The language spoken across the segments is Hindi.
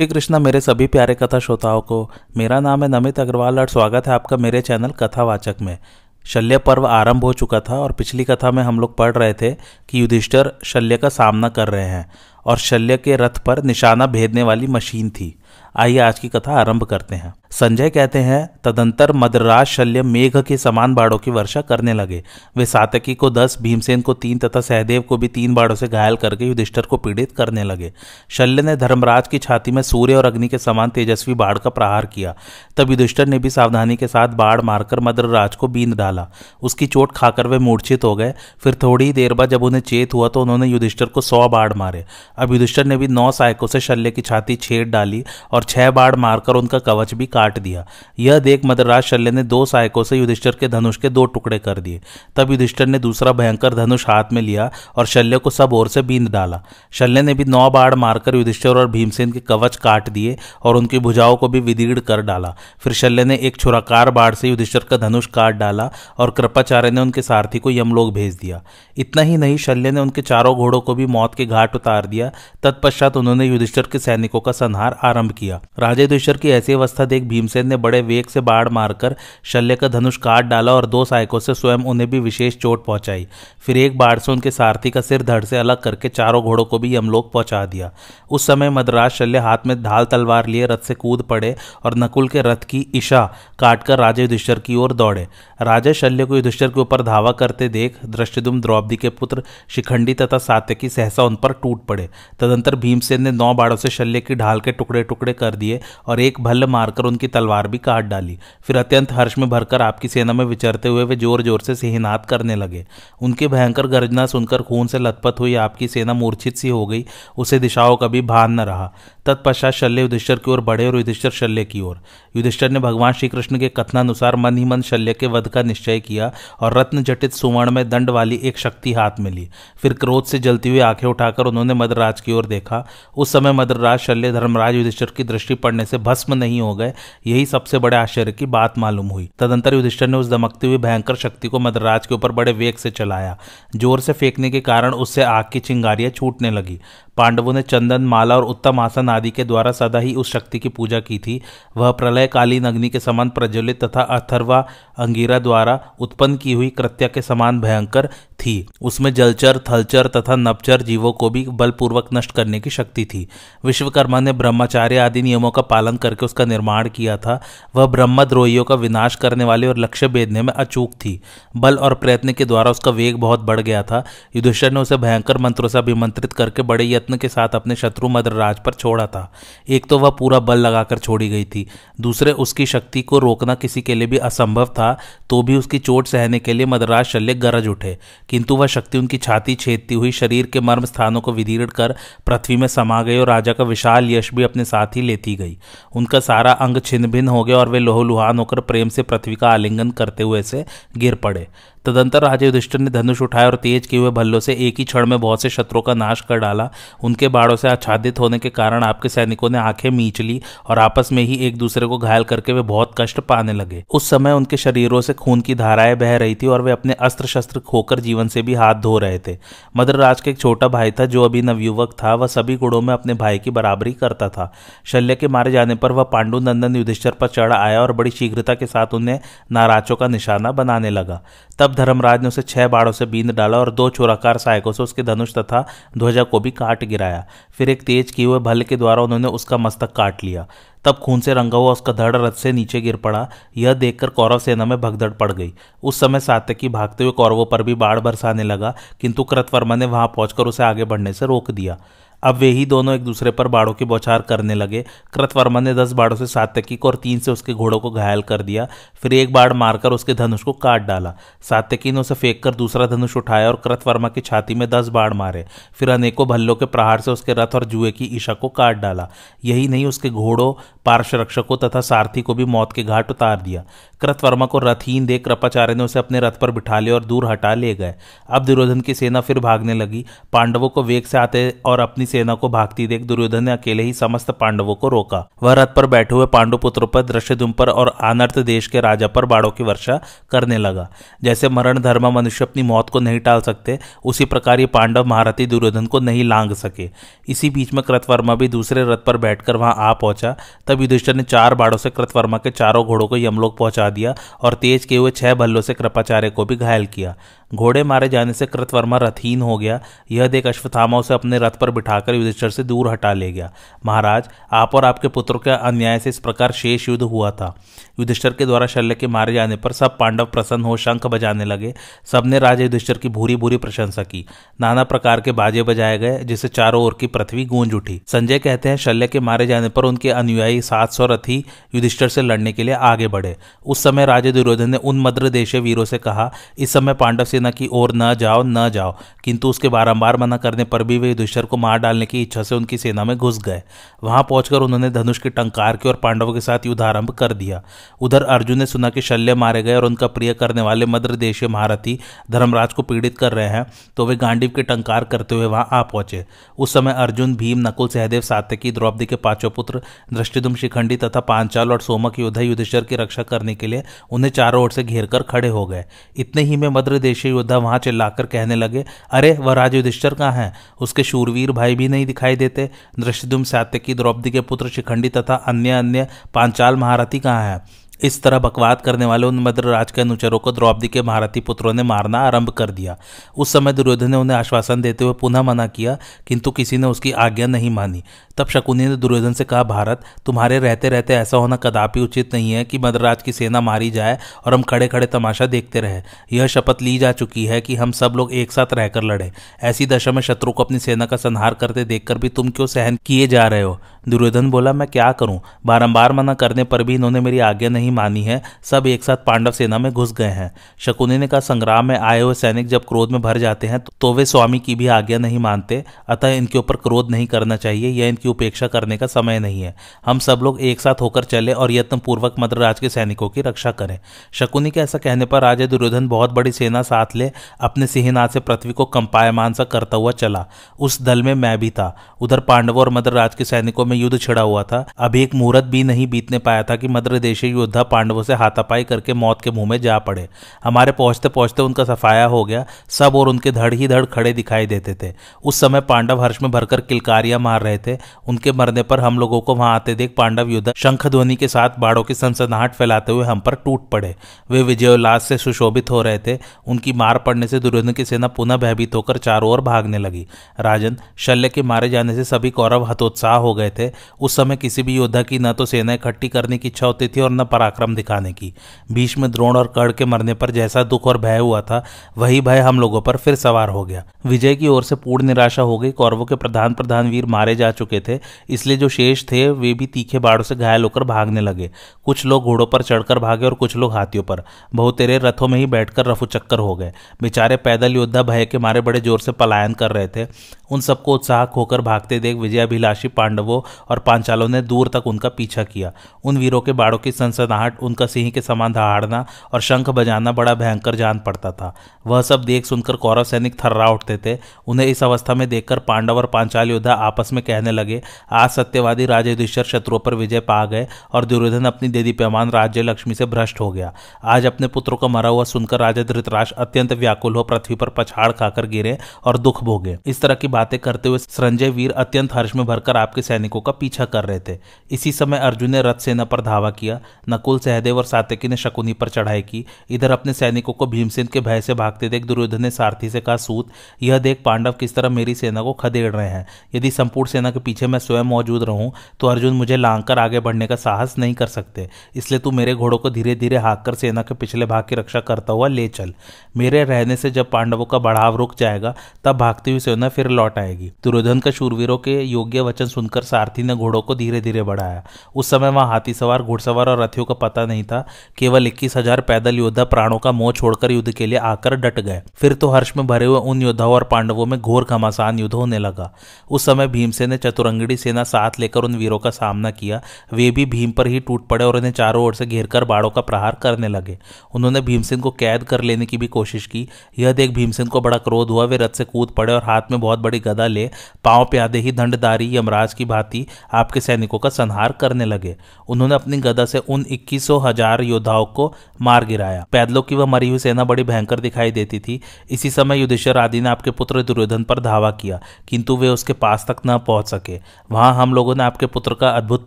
श्री कृष्णा, मेरे सभी प्यारे कथा श्रोताओं को, मेरा नाम है नमित अग्रवाल और स्वागत है आपका मेरे चैनल कथावाचक में। शल्य पर्व आरंभ हो चुका था और पिछली कथा में हम लोग पढ़ रहे थे कि युधिष्ठर शल्य का सामना कर रहे हैं और शल्य के रथ पर निशाना भेदने वाली मशीन थी। आइए आज की कथा आरंभ करते हैं। संजय कहते हैं, तदंतर मदराज शल्य मेघ के समान बाड़ों की वर्षा करने लगे। वे सातकी को दस, भीमसेन को तीन तथा सहदेव को भी तीन बाड़ों से घायल करके युधिष्ठर को पीड़ित करने लगे। शल्य ने धर्मराज की छाती में सूर्य और अग्नि के समान तेजस्वी बाढ़ का प्रहार किया। तब युधिष्ठर ने भी सावधानी के साथ बाढ़ मारकर मदरराज को बींद डाला। उसकी चोट खाकर वे मूर्छित हो गए। फिर थोड़ी ही देर बाद जब उन्हें चेत हुआ तो उन्होंने युधिष्ठर को सौ बाढ़ मारे। अब युधिष्ठर ने भी नौ सायकों से शल्य की छाती छेद डाली और छह बाढ़ मारकर उनका कवच भी काट दिया। यह देख मदराज शल्य ने दो सहायकों से युधिष्ठर के धनुष के दो टुकड़े कर दिए। तब युधिष्ठर ने दूसरा भयंकर धनुष हाथ में लिया और शल्य को सब ओर से बींद डाला। शल्य ने भी नौ बाढ़ मारकर युधिष्ठर और भीमसेन के कवच काट दिए और उनकी भुजाओं को भी विदीड़ कर डाला। फिर शल्य ने एक छुराकार बाढ़ से युधिष्ठर का धनुष काट डाला और कृपाचार्य ने उनके सारथी को यमलोक भेज दिया। इतना ही नहीं, शल्य ने उनके चारों घोड़ों को भी मौत के घाट उतार दिया। तत्पश्चात उन्होंने युधिष्ठर के सैनिकों का संहार आरंभ किया। राजे युधिष्ठर की ऐसी अवस्था देख भीमसेन ने बड़े वेग से बाढ़ मारकर शल्य का धनुष काट डाला और दो सहायकों से स्वयं उन्हें भी विशेष चोट पहुंचाई। फिर एक बाढ़ से उनके सारथी का सिर धड़ से अलग करके चारों घोड़ों को भी यमलोक पहुँचा दिया। उस समय मदराज शल्य हाथ में ढाल तलवार लिए रथ से कूद पड़े और नकुल के रथ की ईशा काटकर राजा युधिष्ठर की ओर दौड़े। राजा शल्य को युधिष्ठर के ऊपर धावा करते देख दृष्टिदुम द्रौपदी के पुत्र शिखंडी तथा सात्यकी सहसा उन पर टूट पड़े। तदंतर भीमसेन ने नौ बाड़ों से शल्य की ढाल के टुकड़े टुकड़े कर दिए और एक भल्ल मारकर उनकी तलवार भी काट डाली। फिर अत्यंत हर्ष में भरकर आपकी सेना में विचरते हुए वे ज़ोर ज़ोर से सिहनात करने लगे। उनकी भयंकर गर्जना सुनकर खून से लथपथ हुई आपकी सेना मूर्छित सी हो गई। उसे दिशाओं का भी भान न रहा। तत्पश्चात शल्य युधिष्ठर की ओर बढ़े और युधिष्ठर शल्य की ओर। युधिष्ठर ने भगवान श्री कृष्ण के कथनानुसार मन ही मन शल्य के वध का निश्चय किया और रत्न जटित सुवर्ण में दंड वाली एक शक्ति हाथ में ली। फिर क्रोध से जलती हुई आँखें उठाकर उन्होंने मदराज की ओर देखा। उस समय मदराज शल्य धर्मराज युधिष्ठर की दृष्टि पड़ने से भस्म नहीं हो गए। यही सबसे बड़े आश्चर्य की बात मालूम हुई। तदंतर युधिष्ठर ने उस दमकती हुई भयंकर शक्ति को मदराज के ऊपर बड़े वेग से चलाया। ज़ोर से फेंकने के कारण उससे आग की चिंगारियाँ छूटने लगी। पांडवों ने चंदन, माला और उत्तम आसन आदि के द्वारा सदा ही उस शक्ति की पूजा की थी। वह प्रलयकालीन अग्नि के समान प्रज्वलित तथा अथर्वा अंगीरा द्वारा उत्पन्न की हुई कृत्या के समान भयंकर थी। उसमें जलचर, थलचर तथा नपचर जीवों को भी बलपूर्वक नष्ट करने की शक्ति थी। विश्वकर्मा ने ब्रह्मचार्य आदि नियमों का पालन करके उसका निर्माण किया था। वह ब्रह्मद्रोहियों का विनाश करने वाले और लक्ष्य भेदने में अचूक थी। बल और प्रयत्न के द्वारा उसका वेग बहुत बढ़ गया था। युधिष्ठर ने उसे भयंकर मंत्रों से अभिमंत्रित करके बड़े यत्न के साथ अपने शत्रु मदरराज पर छोड़ा था। एक तो वह पूरा बल लगाकर छोड़ी गई थी। दूसरे, उसकी शक्ति को रोकना किसी के लिए भी असंभव था तो भी उसकी चोट सहने के लिए मदराज शल्य गरज उठे। किंतु वह शक्ति उनकी छाती छेदती हुई शरीर के मर्म स्थानों को विदीर्ण कर पृथ्वी में समा गई और राजा का विशाल यश भी अपने साथ ही लेती गई। उनका सारा अंग छिन्न भिन्न हो गया और वे लोहलुहान होकर प्रेम से पृथ्वी का आलिंगन करते हुए से गिर पड़े। तदंतर राजा युधिष्ठिर ने धनुष उठाया और तेज किए हुए भल्लों से एक ही क्षण में बहुत से शत्रुओं का नाश कर डाला। उनके बाड़ों से आच्छादित होने के कारण आपके सैनिकों ने आँखें मीच ली और आपस में ही एक दूसरे को घायल करके वे बहुत कष्ट पाने लगे। उस समय उनके शरीरों से खून की धाराएँ बह रही थी और वे अपने अस्त्र शस्त्र खोकर जीवन से भी हाथ धो रहे थे। मदरराज का एक छोटा भाई था जो अभी नवयुवक था, वह सभी गुणों में अपने भाई की बराबरी करता था। शल्य के मारे जाने पर वह पांडु नंदन युधिष्ठर पर चढ़ आया और बड़ी शीघ्रता के साथ उन्हें नाराजों का निशाना बनाने लगा। तब धर्मराज ने उसे छह बाड़ों से बींद डाला और दो चोराकार सहायकों से उसके धनुष तथा ध्वजा को भी काट गिराया। फिर एक तेज किए हुए भल के द्वारा उन्होंने उसका मस्तक काट लिया। तब खून से रंगा हुआ उसका धड़ रथ से नीचे गिर पड़ा। यह देखकर कौरव सेना में भगदड़ पड़ गई। उस समय सात्यकी भागते हुए कौरवों पर भी बाढ़ बरसाने लगा, किंतु कृतवर्मा ने वहाँ पहुंचकर उसे आगे बढ़ने से रोक दिया। अब वे ही दोनों एक दूसरे पर बाड़ों की बौछार करने लगे। कृतवर्मा ने दस बाड़ों से सात्यकी को और तीन से उसके घोड़ों को घायल कर दिया। फिर एक बाढ़ मारकर उसके धनुष को काट डाला। सात्यकी ने उसे फेंक कर दूसरा धनुष उठाया और कृतवर्मा की छाती में दस बाढ़ मारे। फिर अनेकों भल्लों के प्रहार से उसके रथ और जुए की ईशा को काट डाला। यही नहीं, उसके घोड़ों, पार्श्वरक्षकों तथा सारथी को भी मौत के घाट उतार दिया। कृतवर्मा को रथहीन देख कृपाचार्य ने उसे अपने रथ पर बिठा लिया और दूर हटा ले गए। अब दुर्योधन की सेना फिर भागने लगी। पांडवों को वेग से आते और अपनी सेना को भागती देख दुर्योधन ने अकेले ही समस्त पांडवों को रोका। वह रथ पर बैठे हुए पांडु पुत्र पर दृश्यदुम पर और आनर्थ देश के राजा पर बाड़ों की वर्षा करने लगा। जैसे मरण धर्म मनुष्य अपनी मौत को नहीं टाल सकते, उसी प्रकार ये पांडव महारथी दुर्योधन को नहीं लांग सके। इसी बीच में कृतवर्मा भी दूसरे रथ पर बैठकर वहाँ आ पहुँचा। तब युधिष्ठर ने चार बाड़ों से कृतवर्मा के चारों घोड़ों को यमलोक पहुँचा दिया और तेज के हुए छह भल्लों से कृपाचार्य को भी घायल किया। घोड़े मारे जाने से कृतवर्मा रथहीन हो गया। यह देख अश्वत्थामा उसे अपने रथ पर बिठाकर युधिष्ठर से दूर हटा ले गया। महाराज, आप और आपके पुत्र के अन्याय से इस प्रकार शेष युद्ध हुआ था। युधिष्ठर के द्वारा शल्य के मारे जाने पर सब पांडव प्रसन्न हो शंख बजाने लगे। सबने राजा युधिष्ठर की भूरी भूरी प्रशंसा की। नाना प्रकार के बाजे बजाए गए, जिससे चारों ओर की पृथ्वी गूंज उठी। संजय कहते हैं, शल्य के मारे जाने पर उनके अनुयायी सात सौ रथी युधिष्ठर से लड़ने के लिए आगे बढ़े। उस समय राजा दुर्योधन ने उन मद्र देशीय वीरों से कहा, इस समय पांडव सेना की ओर न जाओ न जाओ। किंतु उसके बारंबार मना करने पर भी वे युधिष्ठर को मार डालने की इच्छा से उनकी सेना में घुस गए। वहाँ पहुंचकर उन्होंने धनुष की टंकार की और पांडवों के साथ युद्धारंभ कर दिया। उधर अर्जुन ने सुना कि शल्य मारे गए और उनका प्रिय करने वाले मद्र देशीय महारथी धर्मराज को पीड़ित कर रहे हैं तो वे गांडीव के टंकार करते हुए वहाँ आ पहुँचे। उस समय अर्जुन, भीम, नकुल, सहदेव, सात्यकी, द्रौपदी के पाँचों पुत्र दृष्टिदुम शिखंडी तथा पांचाल और सोमक योद्धा युधिष्ठर की रक्षा करने के लिए उन्हें चारों ओर से घेर कर खड़े हो गए। इतने ही में मद्र देशीय योद्धा वहाँ चिल्लाकर कहने लगे, अरे, वह राज युधिष्ठर कहाँ है? उसके शूरवीर भाई भी नहीं दिखाई देते। दृष्टिदुम सात्यकी द्रौपदी के पुत्र शिखंडी तथा अन्य अन्य पांचाल महारथी कहाँ है? इस तरह बकवाद करने वाले उन मद्रराज के अनुचरों को द्रौपदी के महारथी पुत्रों ने मारना आरंभ कर दिया। उस समय दुर्योधन ने उन्हें आश्वासन देते हुए पुनः मना किया, किंतु किसी ने उसकी आज्ञा नहीं मानी। तब शकुनी ने दुर्योधन से कहा, भारत, तुम्हारे रहते रहते ऐसा होना कदापि उचित नहीं है कि मद्रराज की सेना मारी जाए और हम खड़े खड़े तमाशा देखते रहे। यह शपथ ली जा चुकी है कि हम सब लोग एक साथ रहकर लड़े। ऐसी दशा में शत्रु को अपनी सेना का संहार करते देखकर भी तुम क्यों सहन किए जा रहे हो? दुर्योधन बोला, मैं क्या करूँ? बारंबार मना करने पर भी इन्होंने मेरी आज्ञा नहीं मानी है। सब एक साथ पांडव सेना में घुस गए हैं। शकुनी ने कहा, संग्राम में आए हुए सैनिक जब क्रोध में भर जाते हैं तो वे स्वामी की भी आज्ञा नहीं मानते। अतः इनके ऊपर क्रोध नहीं करना चाहिए, यह इनकी उपेक्षा करने का समय नहीं है। हम सब लोग एक साथ होकर चले और यत्न पूर्वक मद्रराज के सैनिकों की रक्षा करें। शकुनी के ऐसा कहने पर राजा दुर्योधन बहुत बड़ी सेना साथ ले, अपने सिंहनाथ से पृथ्वी को कंपायमान सा करता हुआ चला। उस दल में मैं भी था। उधर पांडवों और मद्रराज के सैनिकों में युद्ध छिड़ा हुआ था। अभी एक मुहूर्त भी नहीं बीतने पाया था कि मद्र देशी योद्धा पांडवों से हाथापाई करके मौत के मुँह में जा पड़े। हमारे पहुँचते पहुँचते उनका सफाया हो गया। सब और उनके धड़ ही धड़ खड़े दिखाई देते थे। उस समय पांडव हर्ष में भरकर किलकारियाँ मार रहे थे। उनके मरने पर हम लोगों को वहाँ आते देख पांडव योद्धा शंख ध्वनि के साथ बाड़ों की सनसनाहट फैलाते हुए हम पर टूट पड़े। वे विजयोल्लास से सुशोभित हो रहे थे। उनकी मार पड़ने से दुर्योधन की सेना पुनः भयभीत होकर चारों ओर भागने लगी। राजन, शल्य के मारे जाने से सभी कौरव हतोत्साह हो गए थे। उस समय किसी भी योद्धा की न तो सेना इकट्ठी करने की इच्छा होती थी और न पराक्रम दिखाने की। भीष्म द्रोण और कर्ण के मरने पर जैसा दुख और भय हुआ था, वही भय हम लोगों पर फिर सवार हो गया। विजय की ओर से पूर्ण निराशा हो गई, कौरवों के प्रधान प्रधान वीर मारे जा चुके थे, इसलिए जो शेष थे, वे भी तीखे बाड़ों से घायल होकर भागने लगे। कुछ लोग घोड़ों पर चढ़कर भागे और कुछ लोग हाथियों पर। बहुतेरे रथों में ही बैठकर रफू चक्कर हो गए। बेचारे पैदल योद्धा भय के मारे बड़े ज़ोर से पलायन कर रहे थे। उन सबको उत्साह खोकर भागते देख विजयाभिलाषी पांडवों और पांचालों ने दूर तक उनका पीछा किया। उन वीरों के बाड़ों की सनसनाहट, उनका सिंह के समान दहाड़ना और शंख बजाना बड़ा भयंकर जान पड़ता था। वह सब देख सुनकर कौरव सैनिक थर्रा उठते थे। उन्हें इस अवस्था में देखकर पांडव और पांचाल योद्धा आपस में कहने लगे, आज सत्यवादी राजा शत्रुओं पर विजय पा गए और दुर्योधन अपनी देदी पैमान राज्य लक्ष्मी से भ्रष्ट हो गया। आज अपने पुत्रों का मरा हुआ सुनकर राजा धृतराज अत्यंत व्याकुल हो पृथ्वी पर पछाड़ खाकर गिरे और दुख भोगे। इस तरह की बातें करते हुए संजय वीर अत्यंत हर्ष में भरकर आपके सैनिकों का पीछा कर रहे थे। इसी समय अर्जुन ने रथ सेना पर धावा किया। नकुल, सहदेव और सात्यकी ने शकुनी पर चढ़ाई की। इधर अपने सैनिकों को भीमसेन के भय से भागते देख दुर्योधन ने सारथी से कहा, सूत, यह देख पांडव किस तरह मेरी सेना को खदेड़ रहे हैं। यदि संपूर्ण सेना के पीछे मैं स्वयं मौजूद रहूँ तो अर्जुन मुझे लांग आगे बढ़ने का साहस नहीं कर सकते। इसलिए तू मेरे घोड़ों को धीरे धीरे हाँक कर सेना के पिछले भाग की रक्षा करता हुआ ले चल। मेरे रहने से जब पांडवों का बढ़ाव रुक जाएगा, तब भागती हुई सेना फिर लौट आएगी। दुर्योधन का शूरवीरों के योग्य वचन सुनकर सारथी सारथी ने घोड़ों को धीरे धीरे बढ़ाया। उस समय वहाँ हाथी सवार घुड़सवार और रथियों का पता नहीं था। केवल इक्कीस हज़ार पैदल योद्धा प्राणों का मोह छोड़कर युद्ध के लिए आकर डट गए। फिर तो हर्ष में भरे हुए उन योद्धाओं और पांडवों में घोर घमासान युद्ध होने लगा। उस समय भीमसेन ने चतुरंगड़ी सेना साथ लेकर उन वीरों का सामना किया। वे भी भीम पर ही टूट पड़े और उन्हें चारों ओर से घेरकर बाड़ों का प्रहार करने लगे। उन्होंने भीमसेन को कैद कर लेने की भी कोशिश की। यह देख भीमसेन को बड़ा क्रोध हुआ। वे रथ से कूद पड़े और हाथ में बहुत बड़ी गदा ले, पाँव प्यादे ही दंडदारी यमराज की भांति आपके सैनिकों का संहार करने लगे। उन्होंने अपनी गदा से उन इक्कीसों हज़ार योद्धाओं को मार गिराया। पैदलों की वह मरी हुई सेना बड़ी भयंकर दिखाई देती थी। इसी समय युधिष्ठर आदि ने आपके पुत्र दुर्योधन पर धावा किया, किंतु वे उसके पास तक न पहुँच सके। वहाँ हम लोगों ने आपके पुत्र का अद्भुत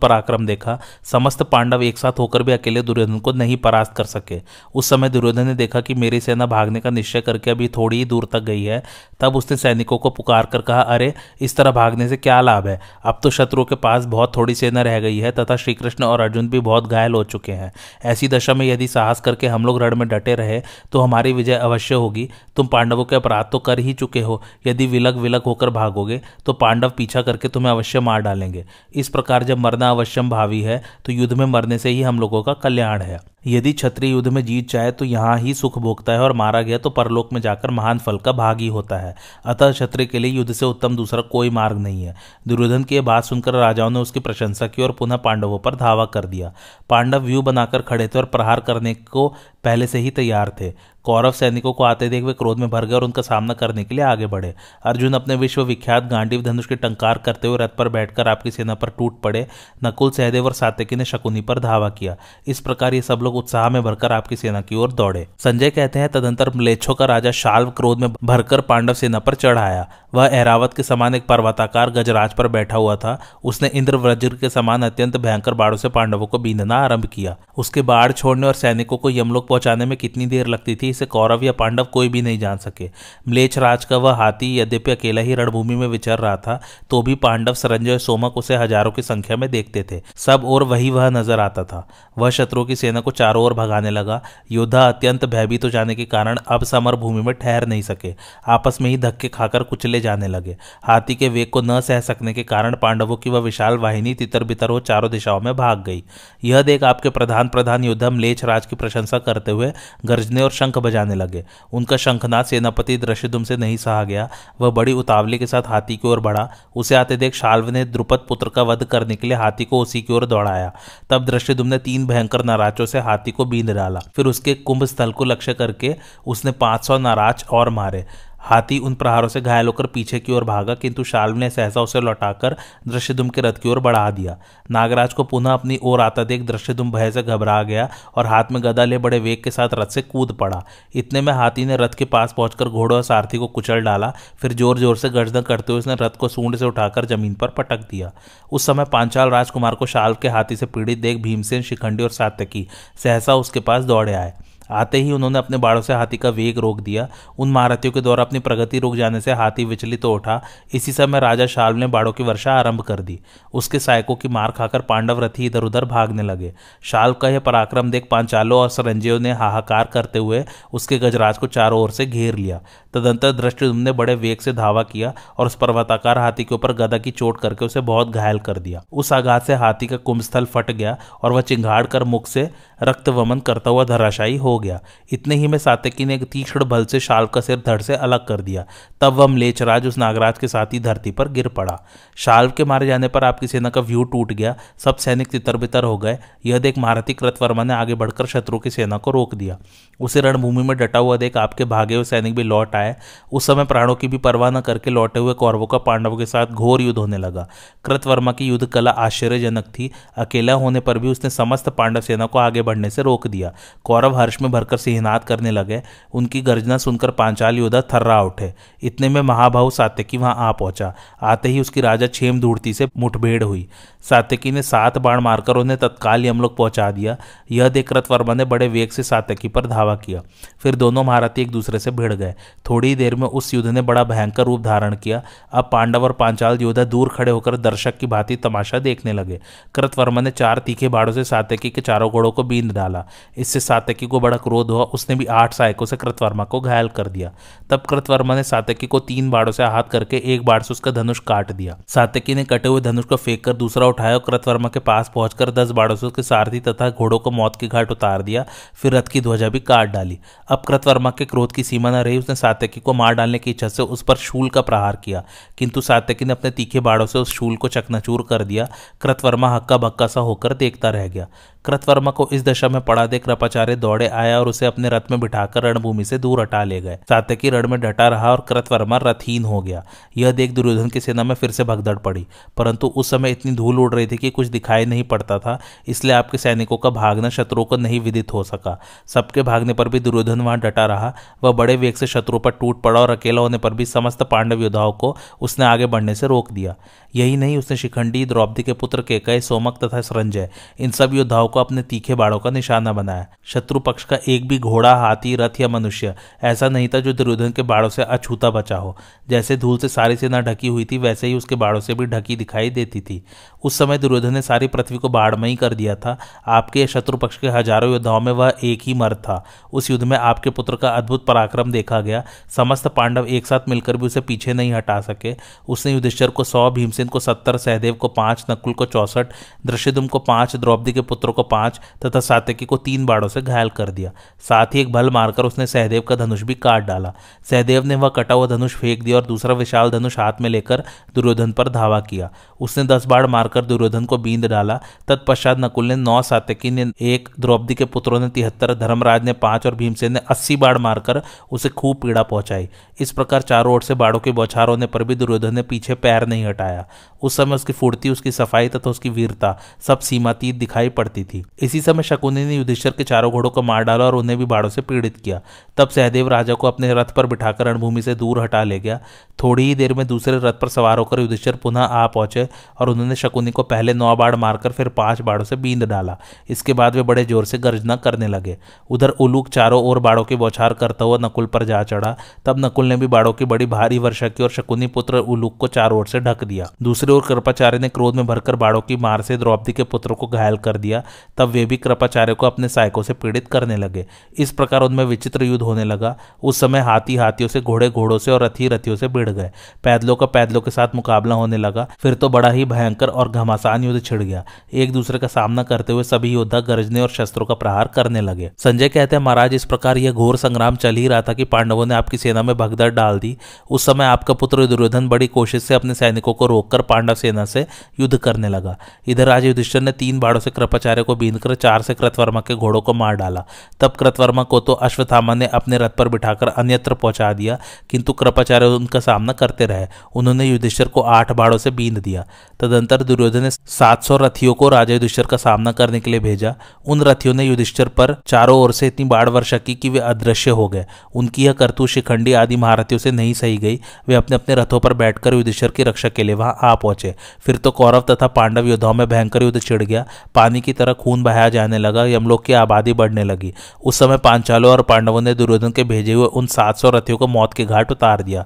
पराक्रम देखा। समस्त पांडव एक साथ होकर भी अकेले दुर्योधन को नहीं परास्त कर सके। उस समय दुर्योधन ने देखा कि मेरी सेना भागने का निश्चय करके अभी थोड़ी ही दूर तक गई है। तब उसने सैनिकों को पुकार कर कहा, अरे, इस तरह भागने से क्या लाभ है? अब तो शत्रुओं के पास बहुत थोड़ी सेना रह गई है, तथा श्रीकृष्ण और अर्जुन भी बहुत घायल हो चुके हैं। ऐसी दशा में यदि साहस करके हम लोग रण में डटे रहे तो हमारी विजय अवश्य होगी। तुम पांडवों के अपराध तो कर ही चुके हो। यदि विलग विलग होकर भागोगे तो पांडव पीछा करके तुम्हें अवश्य मार डालेंगे। इस प्रकार जब मरना अवश्यम भावी है तो युद्ध में मरने से ही हम लोगों का कल्याण है। यदि क्षत्रिय युद्ध में जीत जाए तो यहाँ ही सुख भोगता है, और मारा गया तो परलोक में जाकर महान फल का भागी होता है। अतः क्षत्रिय के लिए युद्ध से उत्तम दूसरा कोई मार्ग नहीं है। दुर्योधन की बात सुनकर राजाओं ने उसकी प्रशंसा की और पुनः पांडवों पर धावा कर दिया। पांडव व्यू बनाकर खड़े थे और प्रहार करने को पहले से ही तैयार थे। कौरव सैनिकों को आते देख वे क्रोध में भर गए और उनका सामना करने के लिए आगे बढ़े। अर्जुन अपने विश्व विख्यात गांडीव धनुष के टंकार करते हुए रथ पर बैठकर आपकी सेना पर टूट पड़े। नकुल, सहदेव और सात्यकी ने शकुनी पर धावा किया। इस प्रकार ये सब लोग उत्साह में भरकर आपकी सेना की ओर दौड़े। संजय कहते हैं, तदंतर मलेच्छों का राजा शाल्व क्रोध में भरकर पांडव सेना पर चढ़ाया। वह एरावत के समान एक पर्वताकार गजराज पर बैठा हुआ था। उसने इंद्र वज्र के समान अत्यंत भयंकर बाड़ों से पांडवों को बीनना आरंभ किया। उसके बाढ़ छोड़ने और सैनिकों को यमलोक पहुँचाने में कितनी देर लगती थी, इसे कौरव या पांडव कोई भी नहीं जान सके। म्लेच्छ राज का वह हाथी यद्यपि अकेला ही रणभूमि में विचर रहा था तो भी पांडव सरंजय सोमक उसे हज़ारों की संख्या में देखते थे। सब और वही वह नज़र आता था। वह शत्रुओं की सेना को चारों ओर भगाने लगा। योद्धा अत्यंत भयभीत हो जाने के कारण अब समर भूमि में ठहर नहीं सके। आपस में ही धक्के खाकर कुचले जाने लगे। हाथी के वेग को न सह सकने के कारण पांडवों की वह विशाल वाहिनी तितर बितर हो चारों दिशाओं में भाग गई। यह देख आपके प्रधान प्रधान योद्धा म्लेच्छ राज की प्रशंसा करते हुए गर्जने और शंख बजाने लगे। उनका शंखनाथ सेनापति दृश्यदुम से नहीं सहा गया। वह बड़ी उतावली के साथ हाथी की ओर बढ़ा। उसे आते देख शाल्व ने द्रुपद पुत्र का वध करने के लिए हाथी को उसी की ओर दौड़ाया। तब दृश्यदुम ने तीन भयंकर नाराजों से हाथी को बींद डाला। फिर उसके कुंभ स्थल को लक्ष्य करके उसने पाँच सौ नाराज़ और मारे। हाथी उन प्रहारों से घायल होकर पीछे की ओर भागा, किंतु शाल्व ने सहसा उसे लौटाकर दृश्यदुम के रथ की ओर बढ़ा दिया। नागराज को पुनः अपनी ओर आता देख दृश्यदुम भय से घबरा गया और हाथ में गदा ले बड़े वेग के साथ रथ से कूद पड़ा। इतने में हाथी ने रथ के पास पहुंचकर घोड़ों और सारथी को कुचल डाला, फिर ज़ोर ज़ोर से गर्जन करते हुए उसने रथ को सूंड से उठाकर ज़मीन पर पटक दिया। उस समय पांचाल राजकुमार को शाल्व के हाथी से पीड़ित देख भीमसेन शिखंडी और सात्यकी सहसा उसके पास दौड़े आए। आते ही उन्होंने अपने बाड़ों से हाथी का वेग रोक दिया। उन महारथियों के द्वारा अपनी प्रगति रुक जाने से हाथी विचलित तो उठा। इसी समय राजा शाल ने बाड़ों की वर्षा आरंभ कर दी। उसके सहायकों की मार खाकर पांडव रथी इधर उधर भागने लगे। शाल्व का यह पराक्रम देख पांचालों और सरंजियों ने हाहाकार करते हुए उसके गजराज को चारों ओर से घेर लिया। तदंतर दृष्टि ने बड़े वेग से धावा किया और उस पर्वताकार हाथी के ऊपर गदा की चोट करके उसे बहुत घायल कर दिया। उस आघात से हाथी का कुंभस्थल फट गया और वह चिंगाड़ कर मुख से रक्त वमन करता हुआ धराशायी हो गया। इतने ही में सातकी ने एक तीक्ष्ण बल से शाल का सिर धड़ से अलग कर दिया। तब वह मलेचराज उस नागराज के साथ ही धरती पर गिर पड़ा। शाल के मारे जाने पर आपकी सेना का व्यू टूट गया। सब सैनिक तितर बितर हो गए। यह देख महारथी कृतवर्मा ने आगे बढ़कर शत्रु की सेना को रोक दिया। उसे रणभूमि में डटा हुआ देख आपके भागे हुए सैनिक भी लौट आए। उस समय प्राणों की भी परवाह न करके लौटे हुए कौरवों का पांडवों के साथ घोर युद्ध होने लगा। कृतवर्मा की युद्ध कला आश्चर्यजनक थी। अकेला होने पर भी उसने समस्त पांडव सेना को आगे बढ़ने से रोक दिया। कौरव हर्ष में भरकर सिहनाद करने लगे। उनकी गर्जना सुनकर पांचाल योद्धा थर्रा उठे। इतने में महाभाव सात्यकी वहाँ आ पहुँचा। आते ही उसकी राजा छेम धूड़ती से मुठभेड़ हुई। सात्यकी ने सात बाण मारकर उन्हें तत्काल यमलोक पहुँचा दिया। यह देख रथवर्मा ने बड़े वेग से सात्यकी पर धावा किया। फिर दोनों महारथी एक दूसरे से भिड़ गए। थोड़ी देर में उस युद्ध ने बड़ा भयंकर रूप धारण किया। अब पांडव और पांचाल योद्धा दूर खड़े होकर दर्शक की भांति तमाशा देखने लगे। कृतवर्मा ने चार तीखे बाड़ों से सातकी के चारों घोड़ों को बींद डाला। इससे सातकी को बड़ा क्रोध हुआ। उसने भी आठ सहायकों से कृतवर्मा को घायल कर दिया। तब कृतवर्मा ने सातकी को तीन बाड़ों से आहत करके एक बाढ़ से उसका धनुष काट दिया। सातकी ने कटे हुए धनुष को फेंक कर दूसरा उठाया और कृतवर्मा के पास पहुंचकर दस बाड़ों से उसके सारथी तथा घोड़ों को मौत की घाट उतार दिया। फिर रथ की ध्वजा भी काट डाली। अब कृतवर्मा के क्रोध की सीमा न रही, उसने सातकी को मार डालने की इच्छा से उस पर शूल का प्रहार किया। किंतु सातकी ने अपने तीखे बाड़ों से उस शूल को चकनाचूर कर दिया। कृतवर्मा हक्का बक्का सा होकर देखता रह गया। कृतवर्मा को इस दशा में पड़ा देख कृपाचार्य दौड़े आया और उसे अपने रथ में बिठाकर रणभूमि से दूर हटा ले गए। सातकी रण में डटा रहा और कृतवर्मा रथहीन हो गया। यह देख दुर्योधन की सेना में फिर से भगदड़ पड़ी। परंतु उस समय इतनी धूल उड़ रही थी कि कुछ दिखाई नहीं पड़ता था, इसलिए आपके सैनिकों का भागना शत्रुओं को नहीं विदित हो सका। सबके भागने पर भी दुर्योधन वहाँ डटा रहा। वह बड़े वेग से शत्रु पर टूट पड़ा और अकेला होने पर भी समस्त पांडव योद्धाओं को उसने आगे बढ़ने से रोक दिया। यही नहीं, उसने शिखंडी, द्रौपदी के पुत्र केकय सोमक तथा संजय, इन सब योद्धाओं को अपने तीखे बाड़ों का निशाना बनाया। शत्रु पक्ष का एक भी घोड़ा, हाथी, रथ या मनुष्य, ऐसा नहीं था जो दुर्योधन के बाड़ों से अछूता बचा हो। जैसे धूल से सारी सेना ढकी हुई थी, वैसे ही उसके बाड़ों से भी ढकी दिखाई देती थी। उस समय दुर्योधन ने सारी पृथ्वी को बाढ़मयी कर दिया था। आपके शत्रु पक्ष के हज़ारों योद्धाओं में वह एक ही मर्द था। उस युद्ध में आपके पुत्र का अद्भुत पराक्रम देखा गया। समस्त पांडव एक साथ मिलकर भी उसे पीछे नहीं हटा सके। उसने युधिष्ठर को सौ, भीमसेन को सत्तर, सहदेव को पाँच, नकुल को चौसठ दृश्यदुम को पाँच, द्रौपदी के पुत्रों को पाँच तथा सातकी को तीन बाड़ों से घायल कर दिया। साथ ही एक भल मारकर उसने सहदेव का धनुष भी काट डाला। सहदेव ने वह कटा हुआ धनुष फेंक दिया और दूसरा विशाल धनुष हाथ में लेकर दुर्योधन पर धावा किया। उसने दस बाढ़ मारकर दुर्योधन को बींद डाला। तत्पश्चात नकुल ने नौ सातकी ने एक, द्रौपदी के पुत्रों ने तिहत्तर, धर्मराज ने पाँच और भीमसेन ने अस्सी बाढ़ मारकर उसे खूब पीड़ा पहुंचाई। इस प्रकार चारों ओर से बाड़ों के बौछार होने पर भी दुर्योधन ने पीछे पैर नहीं हटाया। उस समय उसकी फुर्ती, उसकी सफ़ाई तथा उसकी वीरता सब सीमातीत दिखाई पड़ती थी। इसी समय शकुनी ने युधिष्ठर के चारों घोड़ों को मार डाला और उन्हें भी बाड़ों से पीड़ित किया। तब सहदेव राजा को अपने रथ पर बिठाकर रणभूमि से दूर हटा ले गया। थोड़ी ही देर में दूसरे रथ पर सवार होकर युधिष्ठर पुनः आ पहुँचे और उन्होंने शकुनी को पहले नौ बाढ़ मारकर फिर पाँच बाड़ों से बींद डाला। इसके बाद वे बड़े ज़ोर से गर्जना करने लगे। उधर उलूक चारों ओर बाड़ों की बौछार करता हुआ नकुल पर जा चढ़ा। तब नकुल ने भी बाड़ों की बड़ी भारी वर्षा की और शकुनी पुत्र उलूक को चारों ओर से ढक दिया। दूसरी ओर कृपाचार्य ने क्रोध में भरकर बाड़ों की मार से द्रौपदी के पुत्र को घायल कर दिया। तब वे भी कृपाचार्य को अपने सहायकों से पीड़ित करने लगे। इस प्रकार उनमें विचित्र युद्ध होने लगा। उस समय हाथी हाथियों से घोड़े घोड़ों से और रथी रथियों से भिड़ गए। पैदलों का पैदलों के साथ मुकाबला होने लगा। फिर तो बड़ा ही भयंकर और घमासान युद्ध छिड़ गया। एक दूसरे का सामना करते हुए सभी योद्धा गरजने और शस्त्रों का प्रहार करने लगे। संजय कहते हैं, महाराज, इस प्रकार यह घोर संग्राम चल ही रहा था कि पांडवों ने आपकी सेना में भगदड़ डाल दी। उस समय आपका पुत्र दुर्योधन बड़ी कोशिश से अपने सैनिकों को रोककर पांडव सेना से युद्ध करने लगा। इधर राज युधिष्ठर ने तीन बाड़ों से कृपाचार्य को बीन कर चार से कृतवर्मा के घोड़ों को मार डाला। तब कृतवर्मा को तो अश्वत्थामा ने अपने रथ पर बिठाकर अन्यत्र पहुँचा दिया, किंतु कृपाचार्य उनका सामना करते रहे। उन्होंने युधिष्ठर को आठ बाड़ों से बींद दिया। तदंतर दुर्योधन ने सात सौ रथियों को राजा युधिष्ठर का सामना करने के लिए भेजा। उन रथियों ने युधिष्ठर पर चारों ओर से इतनी बाढ़ वर्षा की कि वे अदृश्य हो गए। उनकी यह करतू शिखंडी आदि महारथियों से नहीं सही गई। वे अपने अपने रथों पर बैठकर युधिष्ठर की रक्षा के लिए वहाँ आ पहुँचे। फिर तो कौरव तथा पांडव योद्धाओं में भयंकर युद्ध छिड़ गया। पानी की तरह खून बहाया जाने लगा, यमलोक की आबादी बढ़ने लगी। उस समय पांचालों और पांडवों ने दुर्योधन के भेजे हुए उन सात सौ रथियों को मौत के घाट उतार दिया।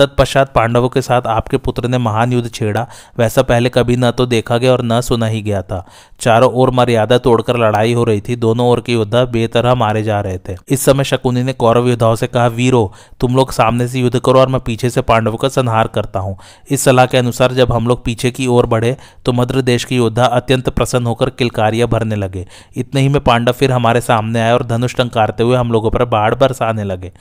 तत्पश्चात पांडवों के साथ आपके पुत्र ने महान युद्ध छेड़ा। वैसा पहले कभी न तो देखा गया और न सुना ही गया था। चारों ओर मर्यादा तोड़कर लड़ाई हो रही थी। दोनों ओर के योद्धा बेतरह मारे जा रहे थे। इस समय शकुनी ने कौरव योद्धाओं से कहा, वीरो, तुम लोग सामने से युद्ध करो और मैं पीछे से पांडवों का संहार करता हूँ। इस सलाह के अनुसार जब हम लोग पीछे की ओर बढ़े तो मध्र देश के योद्धा अत्यंत प्रसन्न होकर किलकारियाँ भरने लगे। इतने ही में पांडव फिर हमारे सामने आए और धनुष टंकारते हुए हम लोगों पर बाढ़ बरसाने लगे।